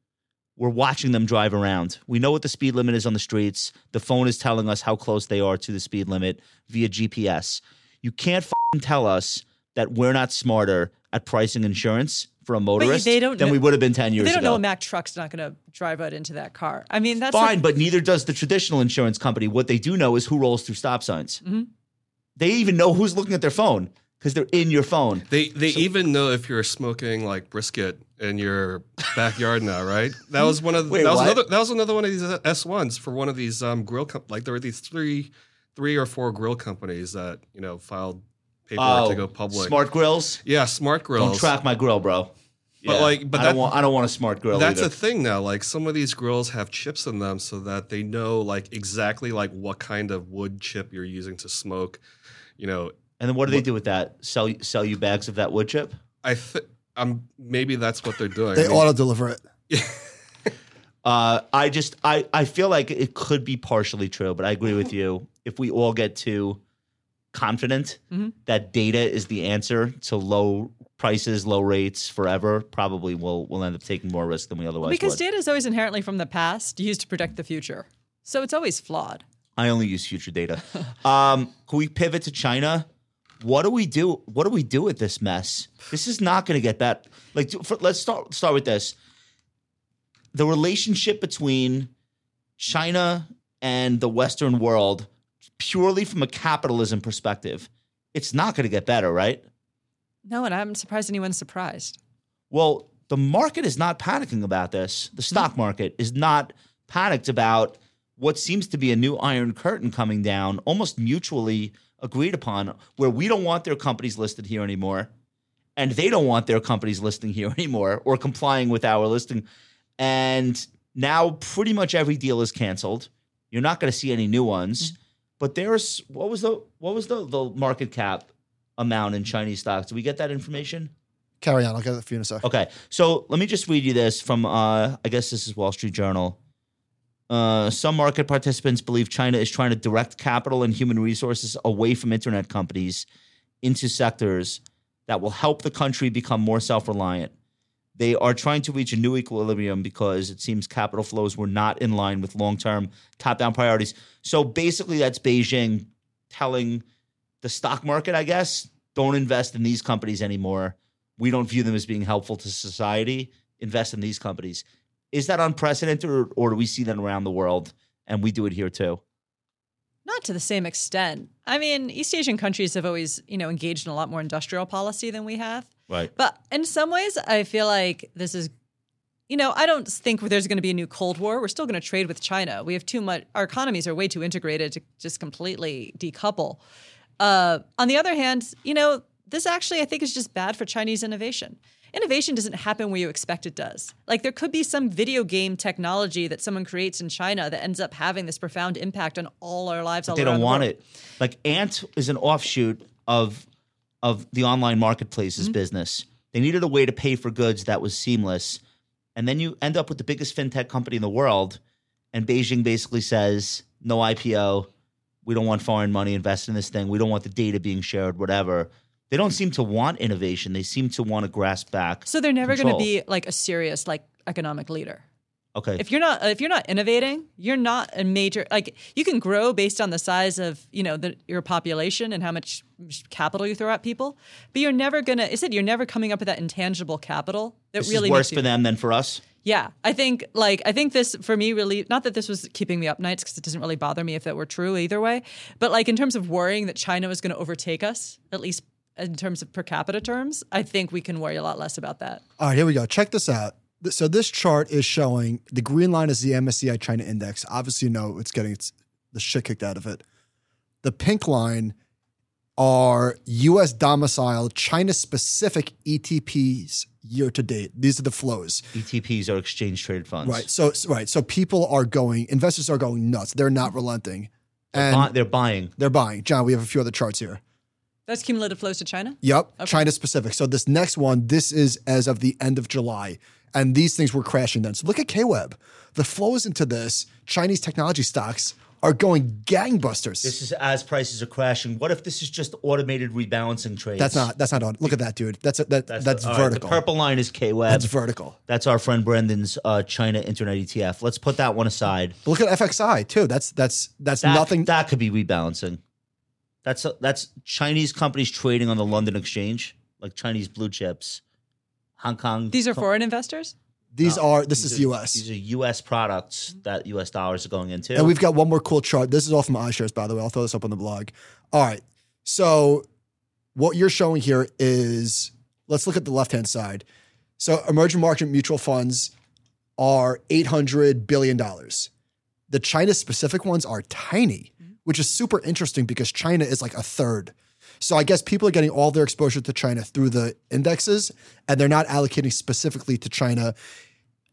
We're watching them drive around. We know what the speed limit is on the streets. The phone is telling us how close they are to the speed limit via GPS. You can't tell us that we're not smarter at pricing insurance for a motorist they don't than know- we would have been ten years they don't ago. know a Mack truck's not going to drive out into that car. I mean, that's Fine, like- but neither does the traditional insurance company. What they do know is who rolls through stop signs. Mm-hmm. They even know who's looking at their phone. Because they're in your phone. They they even know if you're smoking like brisket in your backyard now, right? That was one of the, Wait, that was what? another that was another one of these S ones for one of these um, grill com- like there were these three three or four grill companies that you know filed paperwork to go public. Oh, Smart grills. yeah, smart grills. Don't track my grill, bro. But, like, but I that- don't want. I don't want a smart grill. That's either. a thing now. Like some of these grills have chips in them, so that they know like exactly like what kind of wood chip you're using to smoke. You know, And then what do they do with that? Sell sell you bags of that wood chip? I think I'm maybe that's what they're doing. They I auto deliver it. Uh, I just I I feel like it could be partially true, but I agree with you. If we all get too confident Mhm. that data is the answer to low prices, low rates forever, probably we'll we'll end up taking more risk than we otherwise because would. data is always inherently from the past, used to predict the future. So it's always flawed. I only use future data. um, can we pivot to China? What do we do? What do we do with this mess? This is not going to get that. Like, for, let's start start with this. The relationship between China and the Western world, purely from a capitalism perspective, it's not going to get better, right? No, and I'm surprised anyone's surprised. Well, the market is not panicking about this. The stock market is not panicked about what seems to be a new iron curtain coming down, almost mutually agreed upon, where we don't want their companies listed here anymore, and they don't want their companies listing here anymore or complying with our listing. And now pretty much every deal is canceled. You're not going to see any new ones. But there's what was the what was the the market cap amount in Chinese stocks? Did we get that information? Carry on. I'll get it for you in a sec. Okay, so let me just read you this from uh, I guess this is Wall Street Journal. Uh, some market participants believe China is trying to direct capital and human resources away from internet companies into sectors that will help the country become more self-reliant. They are trying to reach a new equilibrium because it seems capital flows were not in line with long-term top-down priorities. So basically, that's Beijing telling the stock market, I guess, don't invest in these companies anymore we don't view them as being helpful to society. Invest in these companies. Is that unprecedented, or, or do we see that around the world and we do it here too? Not to the same extent. I mean, East Asian countries have always, you know, engaged in a lot more industrial policy than we have. Right. But in some ways, I feel like this is, you know, I don't think there's going to be a new Cold War. We're still going to trade with China. We have too much, our economies are way too integrated to just completely decouple. Uh, on the other hand, you know, this actually, I think, is just bad for Chinese innovation. Innovation doesn't happen where you expect it does. Like, there could be some video game technology that someone creates in China that ends up having this profound impact on all our lives. all They don't the want it. Like Ant is an offshoot of of the online marketplaces Mm-hmm. business. They needed a way to pay for goods that was seamless, and then you end up with the biggest fintech company in the world, and Beijing basically says no IPO. We don't want foreign money invested in this thing. We don't want the data being shared. Whatever. They don't seem to want innovation. They seem to want to grasp back. So they're never going to be like a serious like economic leader. Okay. If you're not if you're not innovating, you're not a major like you can grow based on the size of, you know, the, your population and how much capital you throw at people, but you're never going to is it you're never coming up with that intangible capital that this really is worse for them than for us. Yeah, I think like I think this for me really not that this was keeping me up nights because it doesn't really bother me if that were true either way, but like in terms of worrying that China was going to overtake us, at least in terms of per capita terms, I think we can worry a lot less about that. All right, here we go. Check this out. So this chart is showing the green line is the MSCI China Index. Obviously, you know it's getting its, the shit kicked out of it. The pink line are U.S. domiciled China specific ETPs year to date. These are the flows. ETPs are exchange traded funds. Right. So right. So people are going. Investors are going nuts. They're not relenting, They're, and buy- they're buying. they're buying. John, we have a few other charts here. That's cumulative flows to China. Yep, China specific. So this next one, this is as of the end of July, and these things were crashing then. So look at KWeb. The flows into this Chinese technology stocks are going gangbusters. This is as prices are crashing. What if this is just automated rebalancing trades? that's not. That's not on. Look at that, dude. That's a, that. That's, the- all right, vertical. the purple line is KWeb. That's vertical. That's, our friend Brendan's uh, China Internet ETF. Let's put that one aside. But look at FXI too. That's that's that's That, nothing. That could be rebalancing. That's that's Chinese companies trading on the London Exchange, like Chinese blue chips, Hong Kong. These are foreign investors. these are. This These is are- U.S. These are U.S. products mm-hmm. that U.S. dollars are going into. And we've got one more cool chart. This is all from iShares, by the way. I'll throw this up on the blog. All right. So what you're showing here is let's look at the left hand side. So emerging market mutual funds are $800 billion. The China specific ones are tiny, which is super interesting because China is like a third. So I guess people are getting all their exposure to China through the indexes and they're not allocating specifically to China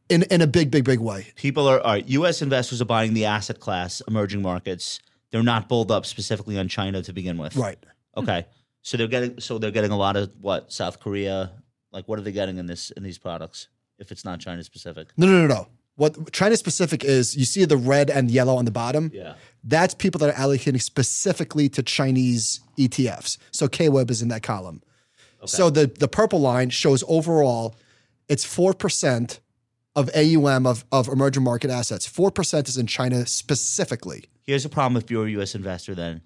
in, in a big, big, big way. People are, are U.S. investors are buying the asset class, emerging markets. They're not bulled up specifically on China to begin with. Right. Okay. So they're getting so they're getting a lot of what South Korea. Like what are they getting in this in these products? If it's not China specific. No, no, no, no. What China specific is, you see the red and yellow on the bottom. Yeah. That's people that are allocating specifically to Chinese ETFs. So KWeb is in that column. Okay. So the the purple line shows overall, it's four percent of AUM of, of emerging market assets. Four percent is in China specifically. Here's a problem if you're a U.S. investor. Then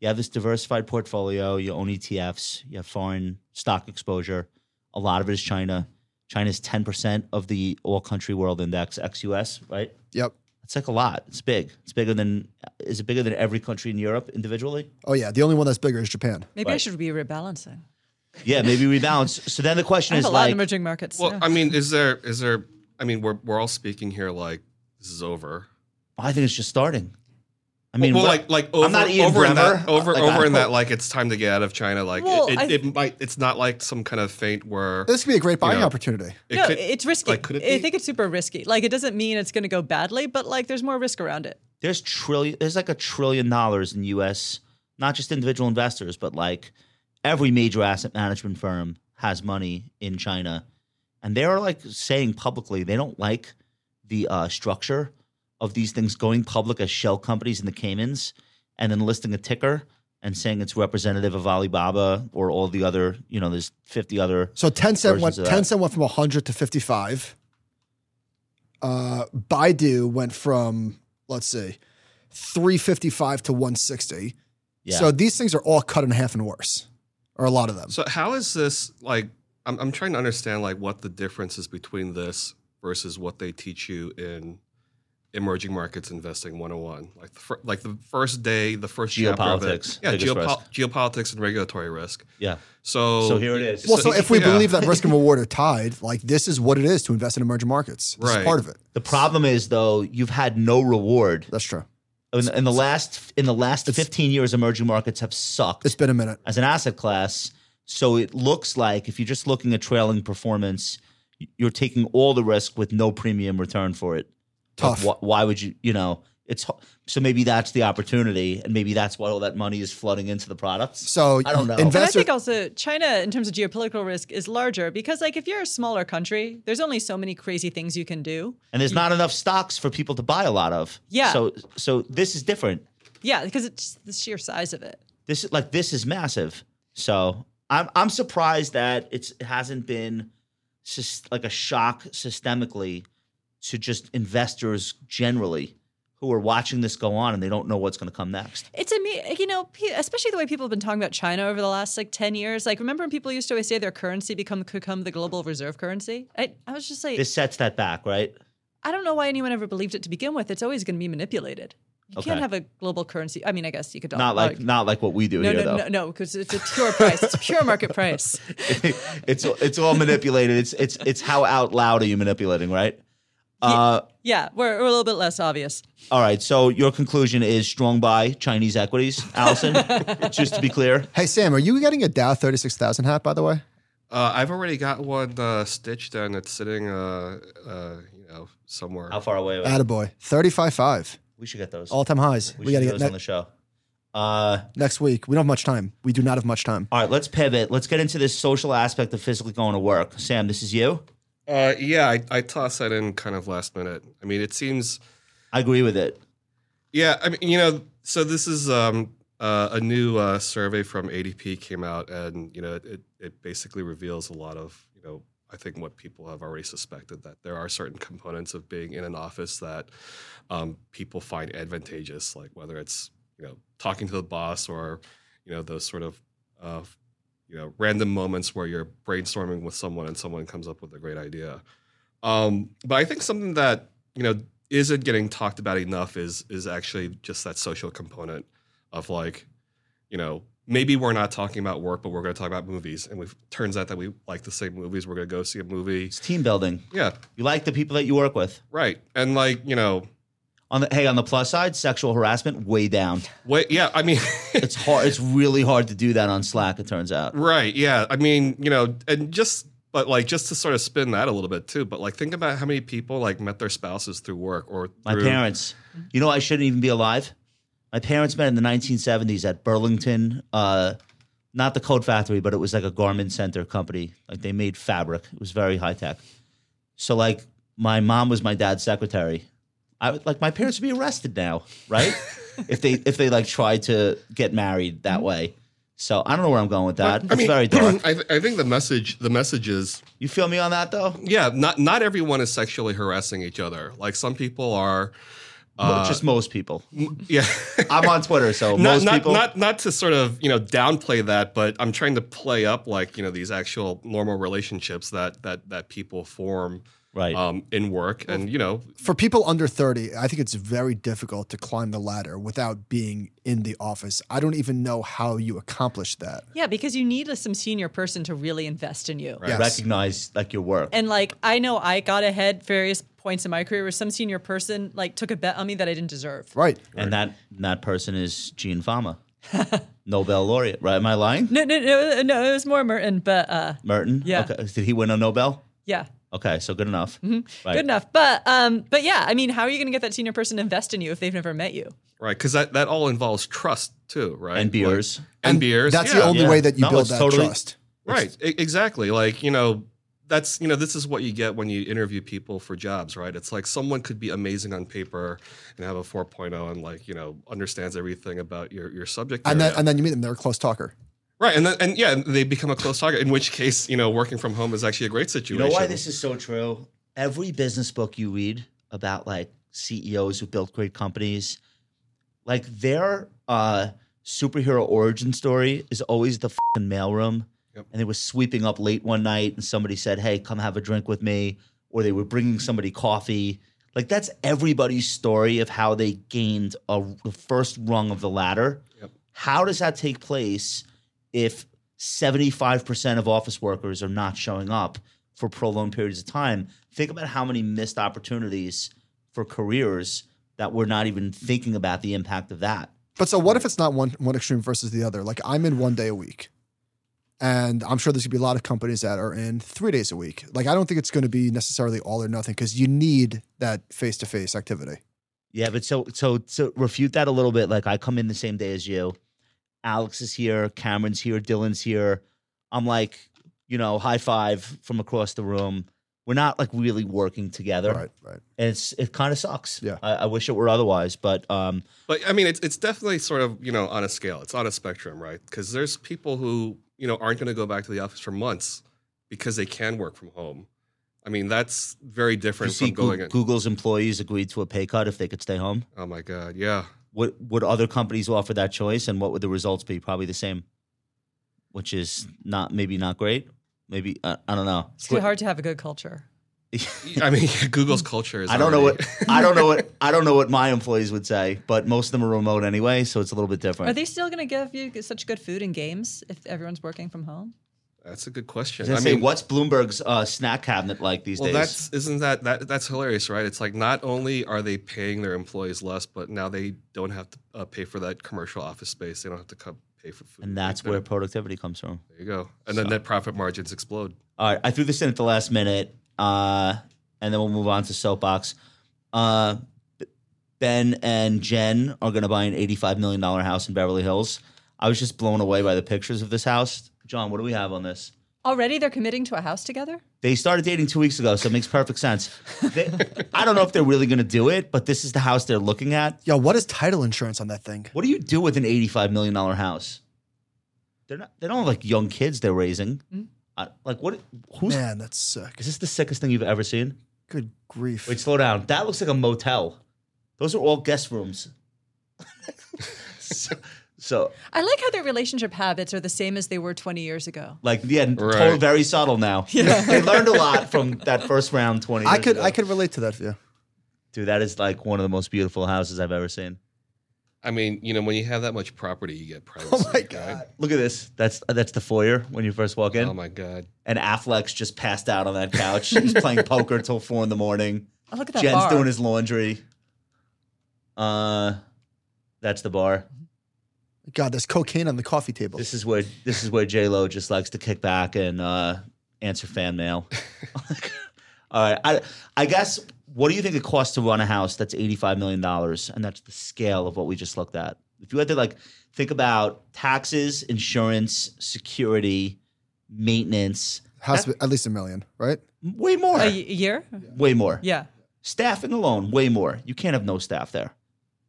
you have this diversified portfolio. You own ETFs. You have foreign stock exposure. A lot of it is China. China's ten percent of the all country world index, ex-US, right? Yep. It's like a lot. It's big. It's bigger than. Is it bigger than every country in Europe individually? Oh yeah. The only one that's bigger is Japan. Maybe I should be rebalancing. Yeah, maybe rebalance. so then the question I have is a lot like, in emerging markets. Well, yeah. I mean, is there is there? I mean, we're we're all speaking here like this is over. I think it's just starting. I mean, well, what- like like over, I'm not Ian over in that over Like, over I in that like it's time to get out of China. Like Well, it, it, I- it might. It's not like some kind of feint where This could be a great buying know, opportunity. it no, could- it's risky. like, could it I think it's super risky. Like it doesn't mean it's going to go badly, but like there's more risk around it. there's trillion there's like a trillion dollars in US not just individual investors but like every major asset management firm has money in China and they're like saying publicly they don't like the uh, structure of these things going public as shell companies in the Caymans and then listing a ticker and saying it's representative of Alibaba or all the other you know there's 50 other So Tencent went Versions of that. Tencent went from 100 to 55. Uh, Baidu went from let's see, 355 to 160. yeah So these things are all cut in half and worse, or a lot of them. So how is this like? I'm I'm trying to understand like what the difference is between this versus what they teach you in emerging markets investing 101. Like the fir- like the first day, the first chapter of it. Geopolitics, Yeah, geopo- geopolitics and regulatory risk. yeah So so here it is well, so, if we yeah. believe that risk and reward are tied, like this is what it is to invest in emerging markets. This is Right. part of it. the problem is though you've had no reward That's true. in, in the last in the last It's- 15 years emerging markets have sucked It's been a minute. as an asset class so it looks like if you're just looking at trailing performance you're taking all the risk with no premium return for it Like, Tough. wh- why would you you know it's so maybe that's the opportunity and maybe that's why all that money is flooding into the products So I don't know. And I think also China, in terms of geopolitical risk, is larger because, like, if you're a smaller country, there's only so many crazy things you can do. and there's not enough stocks for people to buy a lot of Yeah. so so this is different Yeah, because it's the sheer size of it. this is like this is massive. So I'm I'm surprised that it's it hasn't been sys- like a shock systemically to just investors generally who are watching this go on and they don't know what's going to come next. It's a me, you know, especially the way people have been talking about China over the last like ten years. Like, remember when people used to always say their currency become could become the global reserve currency? I, I was just like, This sets that back, right? I don't know why anyone ever believed it to begin with. It's always going to be manipulated. You Okay. can't have a global currency. I mean, I guess you could Not like not like what we do no, here no, though. no, no, because it's a pure price. It's pure market price. it's it's all manipulated. It's it's it's how out loud are you manipulating, right? Uh, Yeah, we're, we're a little bit less obvious. all right. So your conclusion is strong buy Chinese equities, Allison. just to be clear. hey Sam, are you getting a Dow 36,000 hat, by the way? Uh, I've already got one uh, stitched and it's sitting, uh, uh, you know, somewhere. How far away? Are we? Attaboy. 35.5. We should get those. All time highs. we We, got to get get those on the show. Uh, next week. We don't have much time. We do not have much time. all right, let's pivot. Let's get into this social aspect of physically going to work. Sam, this is you. Uh, yeah, I, I tossed that in kind of last minute. I mean, it seems, I agree with it. yeah, I mean, you know, so this is um, uh, a new uh, survey from ADP came out, and you know, it it basically reveals a lot of you know, I think what people have already suspected that there are certain components of being in an office that um, people find advantageous, like whether it's you know talking to the boss or you know those sort of uh, you know random moments where you're brainstorming with someone and someone comes up with a great idea. Um, but I think something that you know isn't getting talked about enough is is actually just that social component of like you know maybe we're not talking about work, but we're going to talk about movies. And we turns out that we like the same movies. We're going to go see a movie. It's team building. Yeah, You like the people that you work with. right. And like you know, On the hey, on the plus side, sexual harassment way down. wait, yeah. I mean, It's hard. It's really hard to do that on Slack. It turns out. right. Yeah. I mean, you know, and just but like just to sort of spin that a little bit too. But like think about how many people like met their spouses through work or My parents. You know, I shouldn't even be alive. My parents met in the 1970s at Burlington. Uh, not the Coat Factory, but it was like a garment center company. Like they made fabric. It was very high tech. So like my mom was my dad's secretary. I would like my parents would be arrested now, right? if they if they like tried to get married that mm-hmm. way. So I don't know where I'm going with that. I it's mean, very dark. I, th- I think the message the message is You feel me on that though? yeah, not not everyone is sexually harassing each other. Like some people are. Mo- uh, Just most people. Yeah. I'm on Twitter, so not, most not, people. not not to sort of you know downplay that, but I'm trying to play up like you know these actual normal relationships that that that people form right. um, in work, and you know For people under 30, I think it's very difficult to climb the ladder without being in the office. I don't even know how you accomplish that. Yeah, because you need a, some senior person to really invest in you. Yes. Recognize like your work. And like I know I got ahead various points in my career where some senior person like took a bet on me that I didn't deserve. Right. And that that person is Gene Fama, Nobel laureate. Right? Am I lying? No, no, no, no. It was more Merton, but uh, Merton. Yeah. Okay. Did he win a Nobel? yeah, Okay, so good enough. Right. good enough. But um, but yeah, I mean, how are you going to get that senior person to invest in you if they've never met you? right because that that all involves trust too, right? And beers. Like- and, beers. That's yeah. the only Yeah. way that you No, build that totally- trust. Right. E- exactly. Like, you know, that's, you know, this is what you get when you interview people for jobs, right? It's like someone could be amazing on paper and have a 4.0 and like, you know, understands everything about your, your subject. And then, and then you meet them, they're a close talker. Right. And then, and yeah, they become a close target, in which case, you know, working from home is actually a great situation. You know why this is so true? Every business book you read about like CEOs who built great companies, like their uh, superhero origin story is always the fucking mailroom. Yep. And they were sweeping up late one night, and somebody said, "Hey, come have a drink with me," or they were bringing somebody coffee. Like that's everybody's story of how they gained a, the first rung of the ladder. Yep. How does that take place if 75% of office workers are not showing up for prolonged periods of time? Think about how many missed opportunities for careers that we're not even thinking about the impact of that. But so what if it's not one one extreme versus the other? Like I'm in one day a week. And I'm sure there's gonna be a lot of companies that are in three days a week. Like I don't think it's gonna be necessarily all or nothing because you need that face to face activity. Yeah, but so so to refute that a little bit, like I come in the same day as you. Alex is here, Cameron's here, Dylan's here. I'm like, you know, high five from across the room. We're not like really working together. Right, right. And it's it kind of sucks. Yeah. I, I wish it were otherwise, but um But I mean, it's it's definitely sort of you know on a scale. It's on a spectrum, right? Because there's people who you know aren't going to go back to the office for months because they can work from home. I mean, that's very you different see from going. Goo- in. Google's employees agreed to a pay cut if they could stay home. Oh my god, yeah. Would would other companies offer that choice and what would the results be? Probably the same. Which is not maybe not great. Maybe I, I don't know. It's too hard to have a good culture. I mean, Google's culture is. I don't know what I don't know what I don't know what my employees would say, but most of them are remote anyway, so it's a little bit different. Are they still going to give you such good food and games if everyone's working from home? That's a good question. I, I say, mean, what's Bloomberg's uh, snack cabinet like these days? well, days? that's isn't that that that's hilarious, right? It's like not only are they paying their employees less, but now they don't have to uh, pay for that commercial office space. They don't have to co- pay for food. and that's where productivity comes from. There you go. And then net profit margins explode. All right, I threw this in at the last minute, uh, and then we'll move on to soapbox. Uh, ben and Jen are going to buy an eighty-five million dollar house in Beverly Hills. I was just blown away by the pictures of this house. John, what do we have on this? Already they're committing to a house together? They started dating two weeks ago, so it makes perfect sense. They, I don't know if they're really going to do it, but this is the house they're looking at. Yo, what is title insurance on that thing? What do you do with an eighty-five million dollar house? They're not. They don't have like young kids they're raising. Uh, like what? Who's Man, that's sick. is this? The sickest thing you've ever seen? Good grief. Wait, slow down. That looks like a motel. Those are all guest rooms. so, so, I like how their relationship habits are the same as they were 20 years ago. like, yeah, total, Right. very subtle now. they learned a lot from that first round twenty. I could ago. I could relate to that. Yeah. dude. That is like one of the most beautiful houses I've ever seen. I mean, you know, when you have that much property, you get privacy. Oh my right? god. Look at this. That's that's the foyer when you first walk in. Oh my god. and Affleck's just passed out on that couch. He's playing poker till four in the morning. Oh, look at that Jen's bar. doing his laundry. Uh, that's the bar. God, there's cocaine on the coffee table. This is where this is where J Lo just likes to kick back and uh, answer fan mail. All right, I I guess what do you think it costs to run a house that's eighty five million dollars, and that's the scale of what we just looked at. If you had to like think about taxes, insurance, security, maintenance, Has to be at least a million, right? way more, a year? way more. Yeah. staffing alone way more you can't have no staff there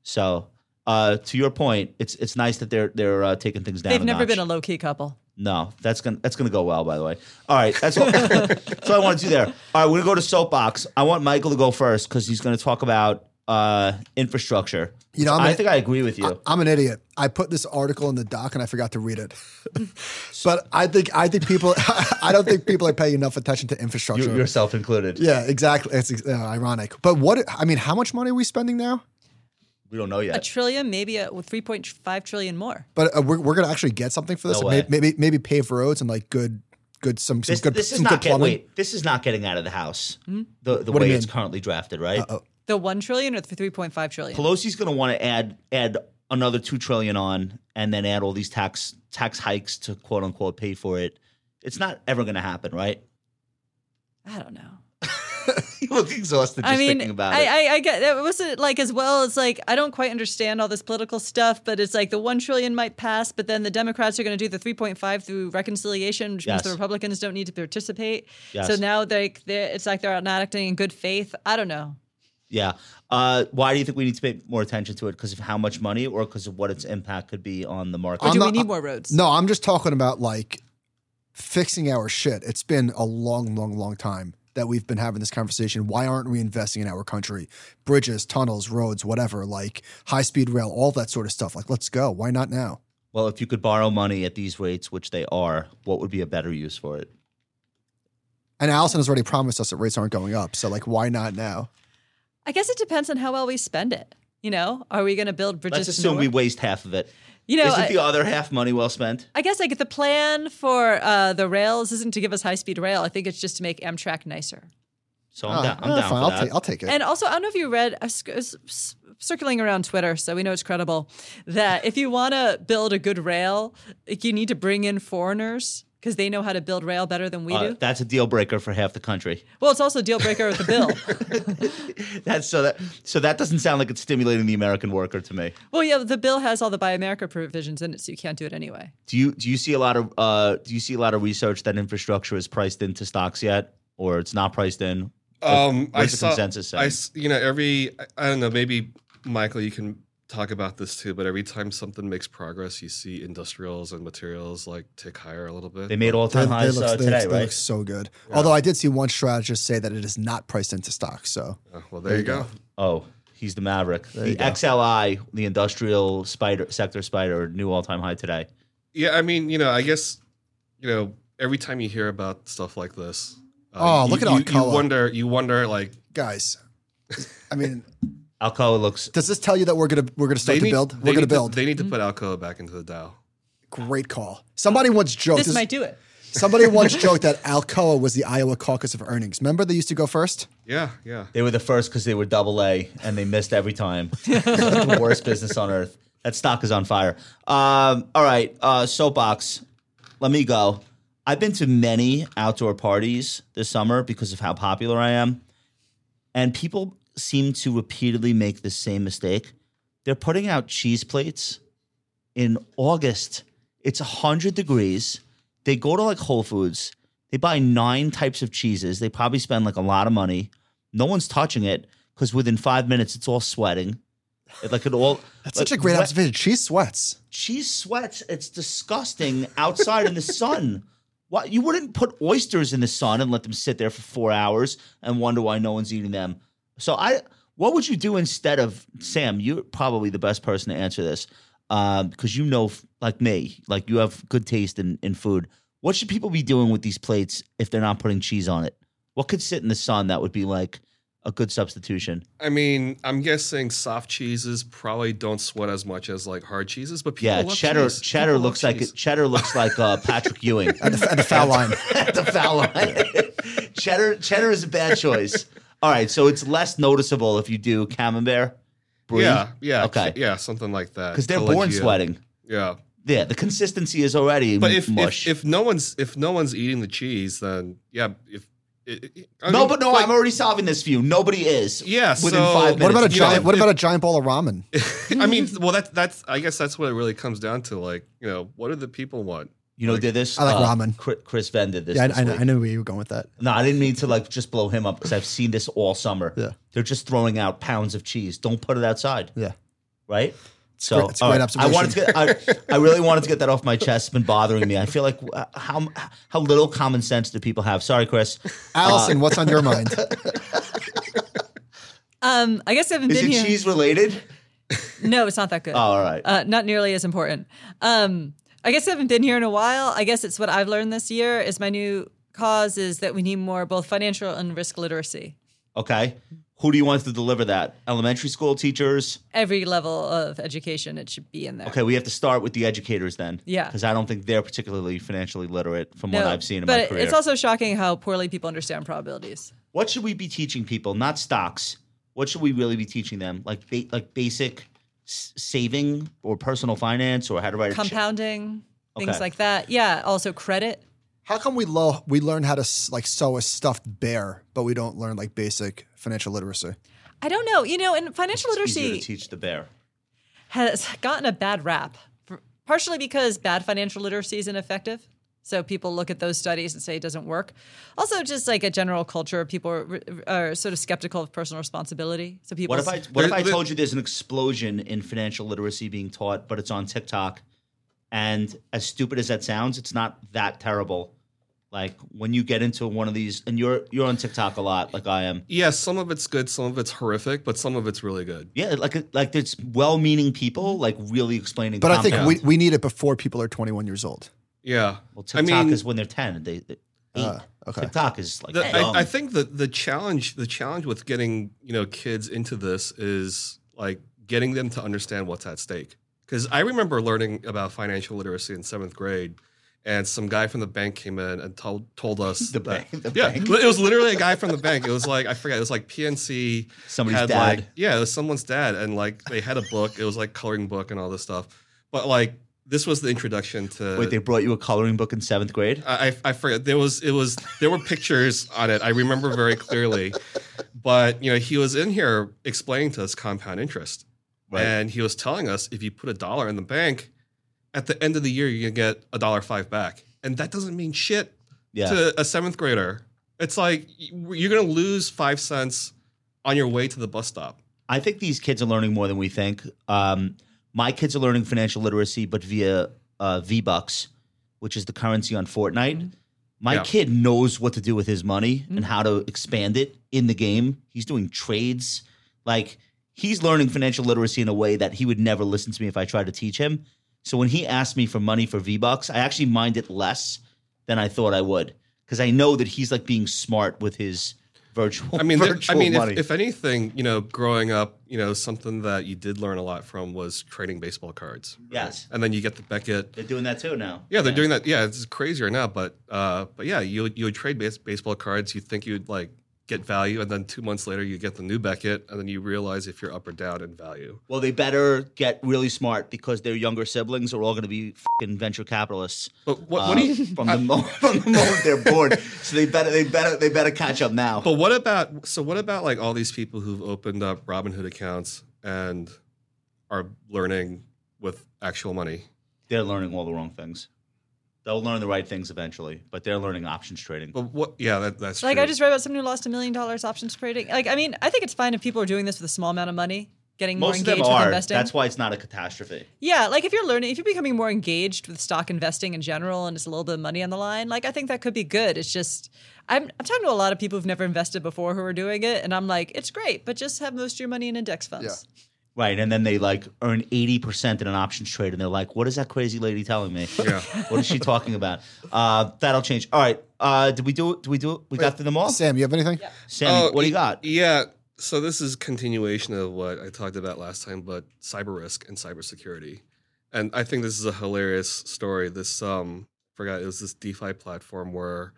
so uh, to your point it's it's nice that they're they're uh, taking things down They've a never notch. been a low key couple. no that's gonna that's gonna go well by the way all right that's all that's all i want to do there all right we're gonna go to soapbox i want michael to go first because he's gonna talk about uh, infrastructure You know, I'm i a- think i agree with you I, am an idiot. I put this article in the doc and I forgot to read it. but I think I think people I don't think people are paying enough attention to infrastructure. you, yourself included yeah, exactly. It's uh, ironic. But what I mean, how much money are we spending now? We don't know yet. A trillion, maybe a 3.5 trillion more. But uh, we're, we're going to actually get something for this. No May- way. maybe maybe pave roads and like good good some some this, good this is some not good getting plumbing. wait this is not getting out of the house the, the What way it's currently drafted right Uh-oh. The 1 trillion or the 3.5 trillion? Pelosi's going to want to add add another two trillion on, and then add all these tax tax hikes to quote unquote pay for it. It's not ever going to happen, right? I don't know. you look exhausted just I mean, thinking about I, it. I, I get it wasn't like as well as like I don't quite understand all this political stuff, but it's like the one trillion might pass, but then the Democrats are going to do the three point five through reconciliation, which Yes. means the Republicans don't need to participate. Yes. So now they, they're it's like they're not acting in good faith. I don't know. yeah. Uh, why do you think we need to pay more attention to it? Because of how much money, or because of what its impact could be on the market? Or I'm do we not- need more roads? No, I'm just talking about like fixing our shit. It's been a long, long, long time that we've been having this conversation. Why aren't we investing in our country? Bridges, tunnels, roads, whatever, like high speed rail, all that sort of stuff. Like, let's go. Why not now? Well, if you could borrow money at these rates, which they are, what would be a better use for it? And Allison has already promised us that rates aren't going up. So, like, why not now? I guess it depends on how well we spend it. You know, are we going to build bridges? Let's assume we waste half of it. You know, Isn't I, the other half money well spent? I guess like the plan for uh, the rails isn't to give us high speed rail. I think it's just to make Amtrak nicer. So I'm Oh, down. I'm eh, down fine. for I'll, that. take, I'll take it. And also, I don't know if you read, uh, sc- s- s- circulating around Twitter, so we know it's credible, that if you want to build a good rail, you need to bring in foreigners because they know how to build rail better than we Uh, do. that's a deal breaker for half the country. Well, it's also a deal breaker with the bill. That's so that so that doesn't sound like it's stimulating the American worker to me. well, yeah, the bill has all the Buy America provisions in it, so you can't do it anyway. Do you do you see a lot of uh, do you see a lot of research that infrastructure is priced into stocks yet, or it's not priced in? Um, I what's the saw, consensus say? I, s- you know, every I, I don't know. Maybe Michael, you can talk about this too. But every time something makes progress, you see industrials and materials like tick higher a little bit. They made all They- time they highs look- uh, they- today, they right? look so good. Although I did see one strategist say that it is not priced into stock. So, Oh, well, there, you go. Oh, he's the maverick. you The. XLI, the industrial spider sector spider, new all time high today. Yeah, I mean, you know, I guess, you know, every time you hear about stuff like this, uh, Oh, you, look at all you, you wonder, you wonder, like, guys, I mean, Alcoa looks. does this tell you that we're gonna we're gonna start they to need, build? We're gonna need to- build. they need to put Alcoa back into the Dow. Great call. Somebody once joked. This this- might do it. Somebody once joked that Alcoa was the Iowa caucus of earnings. Remember they used to go first? Yeah, yeah. They were the first because they were double A and they missed every time. the worst business on earth. That stock is on fire. Um, all right, uh, soapbox. Let me go. I've been to many outdoor parties this summer because of how popular I am, and people seem to repeatedly make the same mistake. They're putting out cheese plates in August. It's 100 degrees. They go to like Whole Foods. They buy nine types of cheeses. They probably spend like a lot of money. No one's touching it because within five minutes it's all sweating. It, like it all. That's like, such a great wet- observation. Cheese sweats. Cheese sweats. It's disgusting outside in the sun. What you wouldn't put oysters in the sun and let them sit there for four hours and wonder why no one's eating them. So I, what would you do instead of Sam? You're probably the best person to answer this because you know, like me, like you have good taste in, in food. What should people be doing with these plates if they're not putting cheese on it? What could sit in the sun that would be like a good substitution? I mean, I'm guessing soft cheeses probably don't sweat as much as like hard cheeses, but people Yeah, love cheddar. cheese. Cheddar People looks like cheese. cheddar looks like uh, Patrick Ewing At the, at the foul line. at the foul line. cheddar. Cheddar is a bad choice. All right, so it's less noticeable if you do camembert. Brie. Yeah, yeah, Okay. yeah, something like that. because they're born sweating. Yeah, Yeah, the consistency is already but if, mush. if if no one's if no one's eating the cheese, then yeah, if it, it- I no, mean, but no, like- I'm already solving this for you. Nobody is. Yeah, within so- five minutes. What about a You know, giant? if- what about a giant bowl of ramen? I mean, well, that's that's I guess that's what it really comes down to. Like, you know, what do the people want? You know, did this? I like uh, ramen. Chri- Chris Venn did this. Yeah, this I, I, week. I knew where you were going with that. No, I didn't mean to like just blow him up because I've seen this all summer. Yeah. They're just throwing out pounds of cheese. Don't put it outside. Yeah. Right. So great- it's a all great I wanted to get, I, I really wanted to get that off my chest. It's been bothering me. I feel like uh, how how little common sense do people have? Sorry, Chris. Allison, what's on your mind? Um, I guess I haven't Is been it here. cheese related? No, it's not that good. Oh, all right. uh, not nearly as important. Um, I guess I haven't been here in a while. I guess it's what I've learned this year is my new cause is that we need more both financial and risk literacy. Okay. Who do you want to deliver that? Elementary school teachers? Every level of education, it should be in there. Okay, we have to start with the educators then. Yeah. Because I don't think they're particularly financially literate from No, what I've seen in but my career. it's also shocking how poorly people understand probabilities. what should we be teaching people? Not stocks. What should we really be teaching them? Like ba- like basic s- saving or personal finance or how to write a check? Compounding, things Okay. like that. Yeah. Also credit. How come we low we learn how to s- like sew a stuffed bear, but we don't learn like basic financial literacy? I don't know. You know, and financial It's literacy to teach the bear. has gotten a bad rap, for, partially because bad financial literacy is ineffective. So people look at those studies and say it doesn't work. Also, just like a general culture, people are, are sort of skeptical of personal responsibility. So people. What if I what if I told you there's an explosion in financial literacy being taught, but it's on TikTok, and as stupid as that sounds, it's not that terrible. Like when you get into one of these, and you're you're on TikTok a lot, like I am. Yeah, some of it's good, some of it's horrific, but some of it's really good. Yeah, like like it's well-meaning people like really explaining. But I think we, we need it before people are 21 years old. Yeah. well, I TikTok mean, is when they're ten. They, they. Uh, okay. TikTok is like the. I, I think that the challenge the challenge with getting you know kids into this is like getting them to understand what's at stake. Because I remember learning about financial literacy in seventh grade, and some guy from the bank came in and told told us The that- bank- the yeah, bank. it was literally a guy from the bank. It was like I forget. It was like PNC. Somebody's dad. like yeah, it was someone's dad, and like they had a book. It was like coloring book and all this stuff. But like this was the introduction to. Wait, they brought you a coloring book in seventh grade? I, I I forget. There was it was there were pictures on it. I remember very clearly. But you know, he was in here explaining to us compound interest, Right. and he was telling us if you put a dollar in the bank, at the end of the year you're gonna get a dollar five back, and that doesn't mean shit Yeah. to a seventh grader. It's like you're gonna lose five cents on your way to the bus stop. I think these kids are learning more than we think. Um, my kids are learning financial literacy, but via uh, V Bucks, which is the currency on Fortnite. My Yeah. kid knows what to do with his money and how to expand it in the game. He's doing trades. Like he's learning financial literacy in a way that he would never listen to me if I tried to teach him. So when he asked me for money for V Bucks, I actually mind it less than I thought I would because I know that he's like being smart with his virtual. I mean, there- I mean, money. if, if anything, you know, growing up, you know, something that you did learn a lot from was trading baseball cards. right? Yes. and then you get the Beckett. they're doing that too now. Yeah, they're doing that. Yeah, it's crazier now, but uh, but yeah, you you would trade base, baseball cards. You think you'd like get value, and then two months later you get the new Beckett, and then you realize if you're up or down in value. Well, they better get really smart because their younger siblings are all going to be fucking venture capitalists. But what, uh, do you? from the moment from the moment they're born? So they better they better they better catch up now. But what about so what about like all these people who've opened up Robinhood accounts and are learning with actual money? They're learning all the wrong things. They'll learn the right things eventually, but they're learning options trading. But what? Yeah, that, that's Like true. I just read about someone who lost a million dollars options trading. Like I mean, I think it's fine if people are doing this with a small amount of money, getting more Most of them engaged with are. investing. That's why it's not a catastrophe. Yeah, like if you're learning, if you're becoming more engaged with stock investing in general, and it's a little bit of money on the line, like I think that could be good. It's just I'm I'm talking to a lot of people who've never invested before who are doing it, and I'm like, it's great, but just have most of your money in index funds. Right, and then they like earn eighty percent in an options trade, and they're like, "What is that crazy lady telling me? Yeah. what is she talking about?" Uh, that'll change. All right, uh, did we do it? Did we do it? We got through them all. Sam, you have anything? Sam, Oh, what do you got? Yeah. So this is continuation of what I talked about last time, but cyber risk and cybersecurity. And I think this is a hilarious story. This um forgot it was this DeFi platform where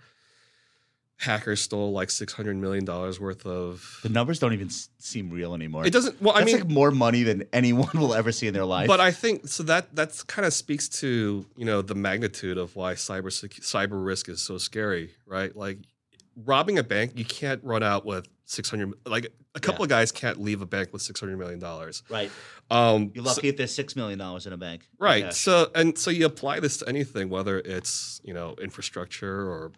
hackers stole like six hundred million dollars worth of The numbers don't even s- seem real anymore. it doesn't well, I That's mean like more money than anyone will ever see in their life. But I think so that that's kind of speaks to you know the magnitude of why cyber cyber risk is so scary, right? Like robbing a bank, you can't run out with six hundred. Like a couple Yeah. of guys can't leave a bank with six hundred million dollars. right, Um, you're so- lucky if there's six million dollars in a bank. right? Okay. So and so you apply this to anything, whether it's you know infrastructure or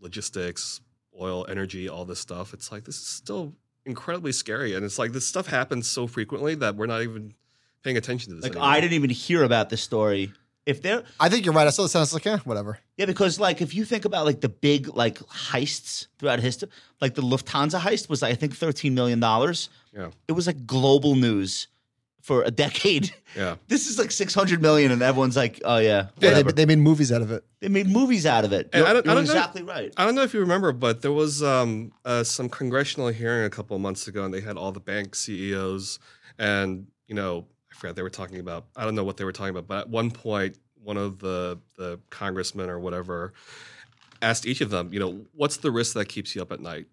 logistics, oil, energy, all this stuff. It's like this is still incredibly scary, and it's like this stuff happens so frequently that we're not even paying attention to this. Like anymore. I didn't even hear about this story. If there, I think you're right. I saw the sentence like, yeah, whatever. yeah, because like if you think about like the big like heists throughout history, like the Lufthansa heist was I think thirteen million dollars. Yeah. It was like global news for a decade. Yeah. This is like six hundred million, and everyone's like, "Oh yeah, Yeah, they, they made movies out of it. they made movies out of it. You're, I don't- I you're don't know- exactly right. I don't know if you remember, but there was um, uh, some congressional hearing a couple of months ago, and they had all the bank CEOs, and you know, I forgot they were talking about. I don't know what they were talking about, but at one point, one of the the congressmen or whatever asked each of them, you know, what's the risk that keeps you up at night?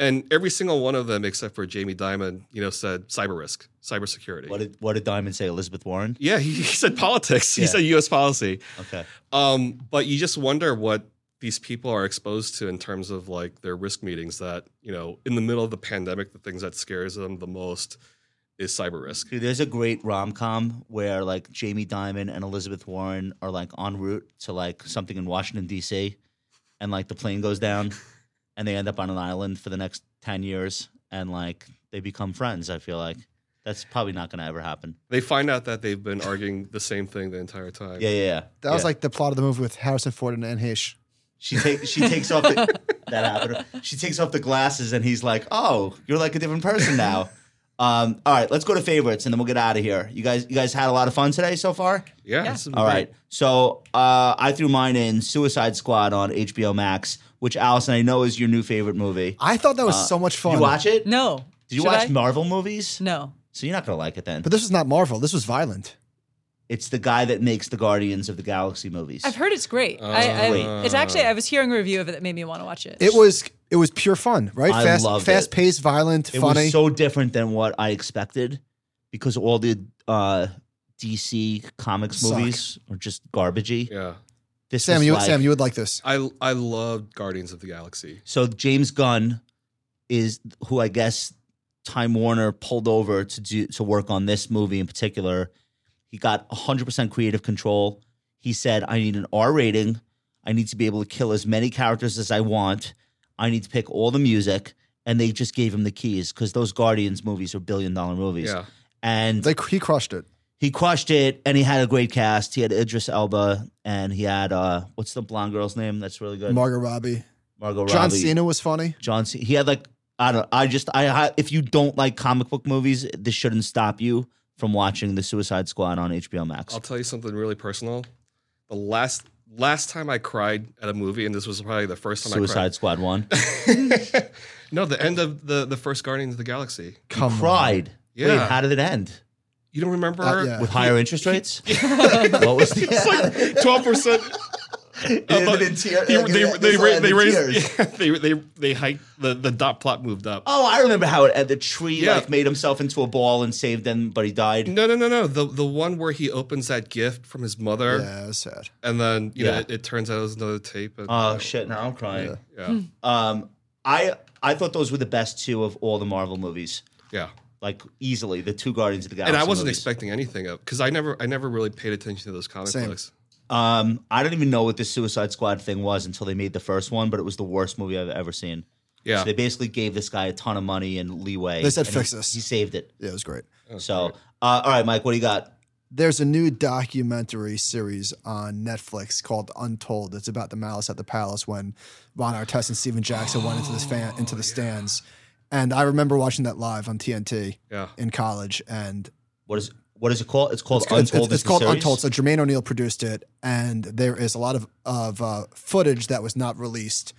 And every single one of them, except for Jamie Dimon, you know, said cyber risk, cybersecurity. What did what did Dimon say? Elizabeth Warren. yeah, he, he said politics. He said U.S. policy. Okay. Um, but you just wonder what these people are exposed to in terms of like their risk meetings that, you know, in the middle of the pandemic, the things that scares them the most is cyber risk. Dude, there's a great rom com where like Jamie Dimon and Elizabeth Warren are like en route to like something in Washington D.C. and like the plane goes down and they end up on an island for the next ten years and like they become friends. I feel like that's probably not going to ever happen. They find out that they've been arguing the same thing the entire time. Yeah, yeah, yeah. That was Yeah. like the plot of the movie with Harrison Ford and Anne Heche. she takes she takes off the, that happened. She takes off the glasses and he's like, "Oh, you're like a different person now." Um, all right, let's go to favorites and then we'll get out of here. You guys, you guys had a lot of fun today so far. Yeah. Yeah. this is All great. right. So uh, I threw mine in Suicide Squad on HBO Max, which Allison I know is your new favorite movie. I thought that was Uh, so much Did fun. you watch it? No. Did you Should watch I? Marvel movies? No. So you're not gonna like it then. But this was not Marvel. This was violent. It's the guy that makes the Guardians of the Galaxy movies. I've heard it's great. I, Great. I, it's actually I was hearing a review of it that made me want to watch it. It was it was pure fun, right? I fast, loved it. fast paced, violent, it funny. was so different than what I expected because all the uh, DC comics Suck. movies are just garbagey. Yeah. This Sam, was you like- Sam, you would like this. I I loved Guardians of the Galaxy. So James Gunn is who I guess Time Warner pulled over to do to work on this movie in particular. He got 100% creative control. He said, "I need an R rating. I need to be able to kill as many characters as I want. I need to pick all the music." And they just gave him the keys because those Guardians movies are billion dollar movies. Yeah. And They, he crushed it. He crushed it and he had a great cast. He had Idris Elba and he had uh what's the blonde girl's name? That's really good. Margot Robbie. Margot Robbie. John Cena was funny. John Cena. He had like I don't. I just I I- if you don't like comic book movies, this shouldn't stop you from watching the Suicide Squad on HBO Max. I'll tell you something really personal. The last last time I cried at a movie, and this was probably the first time I cried Suicide Squad one. No, the end of the the first Guardians of the Galaxy. Come on. Cried. Wait, Yeah. how did it end? You don't remember? Uh, yeah. With higher interest rates? what was the Twelve percent. Ended in They they they, ra- they raised yeah, they they they hiked the the dot plot moved up. Oh, I remember how it, the tree Yeah. like made himself into a ball and saved them, but he died. No, no, no, no. The the one where he opens that gift from his mother, Yeah, it was sad. and then you know it, it turns out it was another tape. And, Oh shit! Now I'm crying. yeah, Um, I I thought those were the best two of all the Marvel movies. yeah. Like easily, the two Guardians of the Galaxy. And I wasn't movies. expecting anything of because I never I never really paid attention to those comic Same. books. Um, I didn't even know what the Suicide Squad thing was until they made the first one, but it was the worst movie I've ever seen. Yeah, So they basically gave this guy a ton of money and leeway. They said, "Fix he- this." He saved it. Yeah, it was great. So, uh, all right, Mike, what do you got? There's a new documentary series on Netflix called Untold. It's about the malice at the palace when Ron Artest and Stephen Jackson went into this fan into the stands, And I remember watching that live on TNT Yeah. in college, and What is what is it called? It's called it's, it's- Untold. it's is the called series? Untold. So Jermaine O'Neal produced it, and there is a lot of of uh, footage that was not released.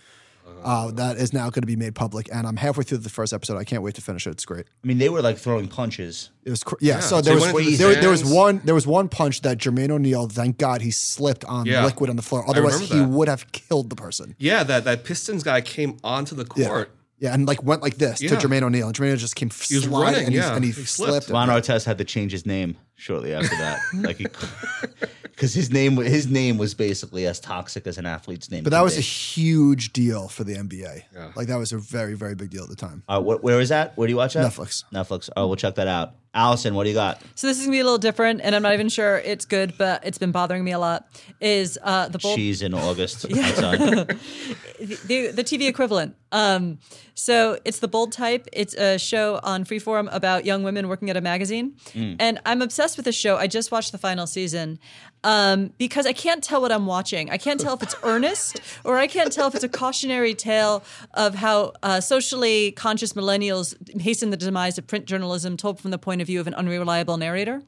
Uh, that is now going to be made public, and I'm halfway through the first episode. I can't wait to finish it. It's great. I mean, they were like throwing punches. It was cr- yeah. Yeah, So so there he was went there, there was one there was one punch that Jermaine O'Neal. Thank God he slipped on Yeah. liquid on the floor. Otherwise, he that. would have killed the person. Yeah, that that Pistons guy came onto the court. Yeah, and like went like this to Jermaine O'Neal, and Jermaine just came He sliding, running, and, he, yeah. and he, He slipped. slipped. Ron Artest had to change his name shortly after that, like because his name his name was basically as toxic as an athlete's name. But that was be. a huge deal for the NBA. Yeah. Like that was a very very big deal at the time. All right, wh- where is that? Where do you watch that? Netflix. Netflix. Oh, we'll check that out. Allison, what do you got? So this is gonna be a little different, and I'm not even sure it's good, but it's been bothering me a lot. Is uh, the bold Cheese in August. outside. the, the TV equivalent. Um, so it's the Bold Type. It's a show on Freeform about young women working at a magazine, and I'm obsessed with the show. I just watched the final season um, because I can't tell what I'm watching. I can't tell if it's earnest or I can't tell if it's a cautionary tale of how uh, socially conscious millennials hasten the demise of print journalism, told from the point of view of an unreliable narrator.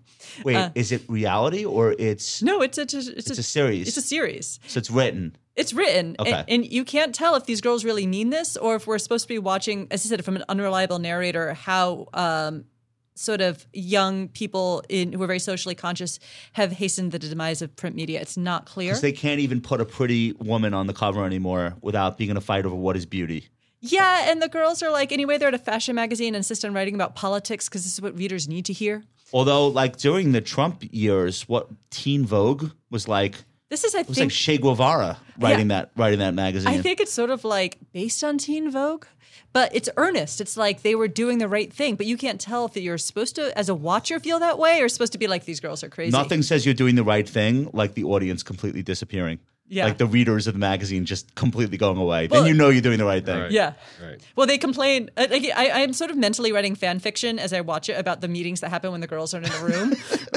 Wait, is it reality or it's No, it's a it's, It's a series. It's a series. so it's written? It's written, Okay. and, and you can't tell if these girls really mean this or if we're supposed to be watching, as I said, from an unreliable narrator, how um, sort of young people in who are very socially conscious have hastened the demise of print media. It's not clear. They can't even put a pretty woman on the cover anymore without being in a fight over what is beauty. yeah, and the girls are like, anyway, they're at a fashion magazine and insist on writing about politics because this is what readers need to hear. Although, like during the Trump years, what Teen Vogue was like, This is, I was think, like Che Guevara writing that writing that magazine. I think it's sort of like based on Teen Vogue, but it's earnest. It's like they were doing the right thing, but you can't tell if you're supposed to, as a watcher, feel that way or supposed to be like these girls are crazy. Nothing says you're doing the right thing like the audience completely disappearing. Yeah. Like the readers of the magazine just completely going away. Well- then you know you're doing the right thing. Right. Yeah. Right. Well, they complain. uh, Like, I, I'm sort of mentally writing fan fiction as I watch it about the meetings that happen when the girls aren't in the room,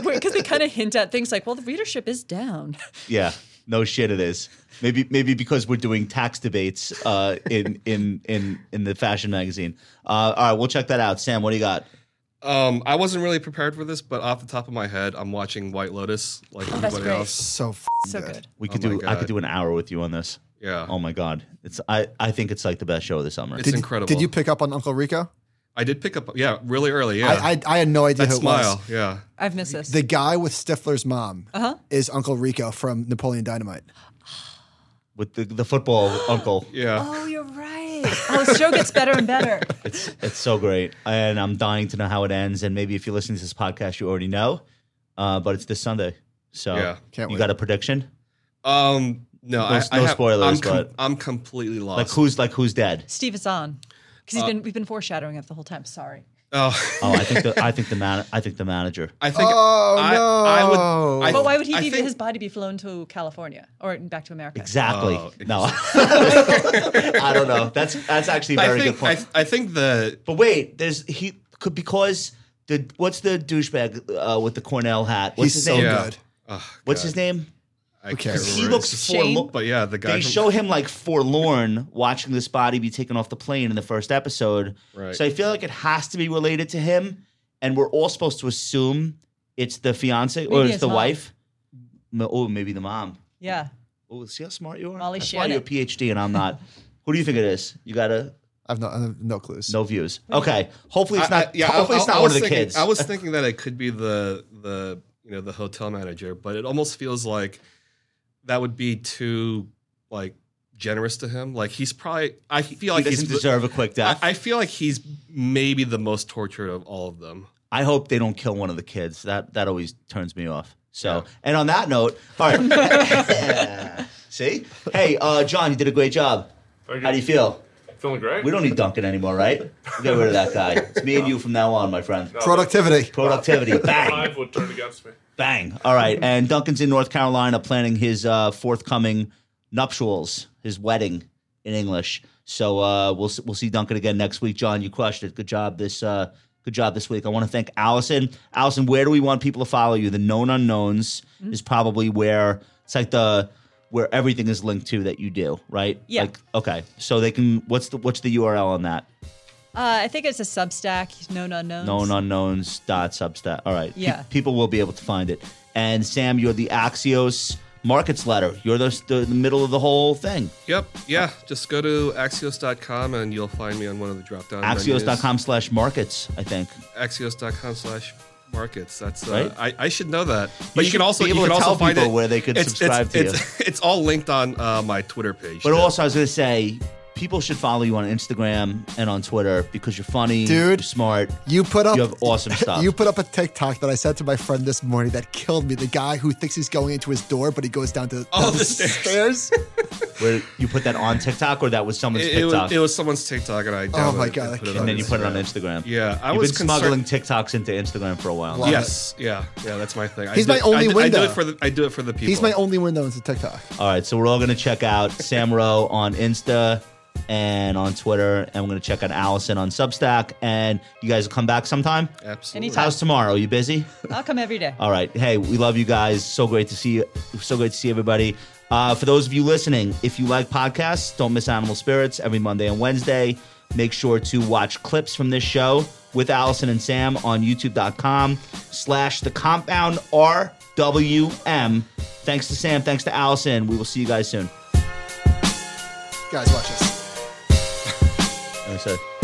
because they kind of hint at things like, "Well, the readership is down." Yeah. No shit it is. Maybe maybe because we're doing tax debates uh, in in in in the fashion magazine. Uh, all right, we'll check that out. Sam, what do you got? Um, I wasn't really prepared for this, but off the top of my head, I'm watching White Lotus like that's everybody great. else. So f- So good. We could Oh my do I God. could do an hour with you on this. Yeah, Oh my god. It's I I think it's like the best show of the summer. It's did, incredible. Did you pick up on Uncle Rico? I did pick up. Yeah, really early. Yeah, I, I I had no idea that who it smile. was. Yeah, I've missed this. The guy with Stifler's mom Uh-huh. is Uncle Rico from Napoleon Dynamite. with the, the football uncle. yeah. oh, you're right. Oh, the show gets better and better. It's it's so great, and I'm dying to know how it ends. And maybe if you're listening to this podcast, you already know. Uh, but it's this Sunday, so Yeah. Can't you wait. got a prediction? Um, no, I, I no have, spoilers, I'm, com- but- I'm completely lost. Like who's like who's dead? Steve is on because he's been we've been foreshadowing it the whole time. Sorry. Oh, Oh, I think the I think the man I think the manager. I think. Oh, I, I no. would. I, But why would he I be think- his body be flown to California or back to America? Exactly. Oh, no, I don't know. That's that's actually a I very think. good point. I, I think the. but wait, there's he could because the what's the douchebag uh, with the Cornell hat? What's He's his so name? Good. Oh, What's his name? I Who can't? He looks Shane? forlorn. But yeah, the guy. They from- show him like forlorn watching this body be taken off the plane in the first episode. Right. So I feel like it has to be related to him, and we're all supposed to assume it's the fiance or Maybe it's the mom. wife. No, Oh, maybe the mom. Yeah. Oh, see how smart you are. Molly That's why you're a PhD and I'm not. Who do you think it is? You got to I have no, I have no clues. no views. Okay. Hopefully it's not. I- yeah, hopefully I- it's not one of was the thinking- kids. I was thinking that it could be the the you know the hotel manager, but it almost feels like that would be too like generous to him. Like he's probably I feel like he like doesn't he's deserve a quick death. I, I feel like he's maybe the most tortured of all of them. I hope they don't kill one of the kids. That that always turns me off. So, Yeah. and on that note, all right. See, hey, uh, John, you did a great job. How do you feel? Feeling great. We don't need Duncan anymore, right? Get rid of that guy. It's me and you from now on, my friend. No, Productivity. Productivity, bang, Five would turn against me. Bang. All right, and Duncan's in North Carolina planning his uh, forthcoming nuptials, his wedding in English. So uh, we'll we'll see Duncan again next week. John, you crushed it. Good job this uh, good job this week. I want to thank Allison. Allison, where do we want people to follow you? The known unknowns is probably where it's like the where everything is linked to that you do, right? Yeah. Like, okay, so they can. What's the what's the URL on that? Uh, I think it's a Substack. Known unknowns. known unknowns dot Substack. All right. Pe- Yeah. people will be able to find it. And Sam, you're the Axios markets letter. You're the, the, the middle of the whole thing. Yep. Yeah. Just go to axios.com and you'll find me on one of the drop down Axios.com slash markets, I think. Axios.com slash markets. That's uh, Right. I, I should know that. But you, should can also be you able can to also tell find people it where they could it's, subscribe it's, to it's, It's all linked on uh, my Twitter page. But too. also, I was going to say, people should follow you on Instagram and on Twitter because you're funny, Dude. you're smart. You put up You have awesome stuff. You put up a TikTok that I sent to my friend this morning that killed me. The guy who thinks he's going into his door, but he goes down to Oh, down the the stairs. stairs. Where you put that on TikTok or that was someone's it, it TikTok? was, it was someone's TikTok and I Oh my downloaded it God, and put it and then you put it on Instagram. Instagram. Yeah, I You've was been smuggling TikToks into Instagram for a while. Love Yes, yeah, yeah, that's my thing. I He's do- my only I do, I do it for the I do it for the people. He's my only window into TikTok. All right, so we're all going to check out Sam Ro on Insta and on Twitter, and we're going to check out Allison on Substack. And you guys will come back sometime. Absolutely. Anytime. How's tomorrow? you busy? I'll come every day. All right. Hey, we love you guys. So great to see you. So great to see everybody. Uh, for those of you listening, if you like podcasts, don't miss Animal Spirits every Monday and Wednesday. Make sure to watch clips from this show with Allison and Sam on youtube.com slash the compound RWM. Thanks to Sam. Thanks to Allison. We will see you guys soon. Guys, watch this. Me say.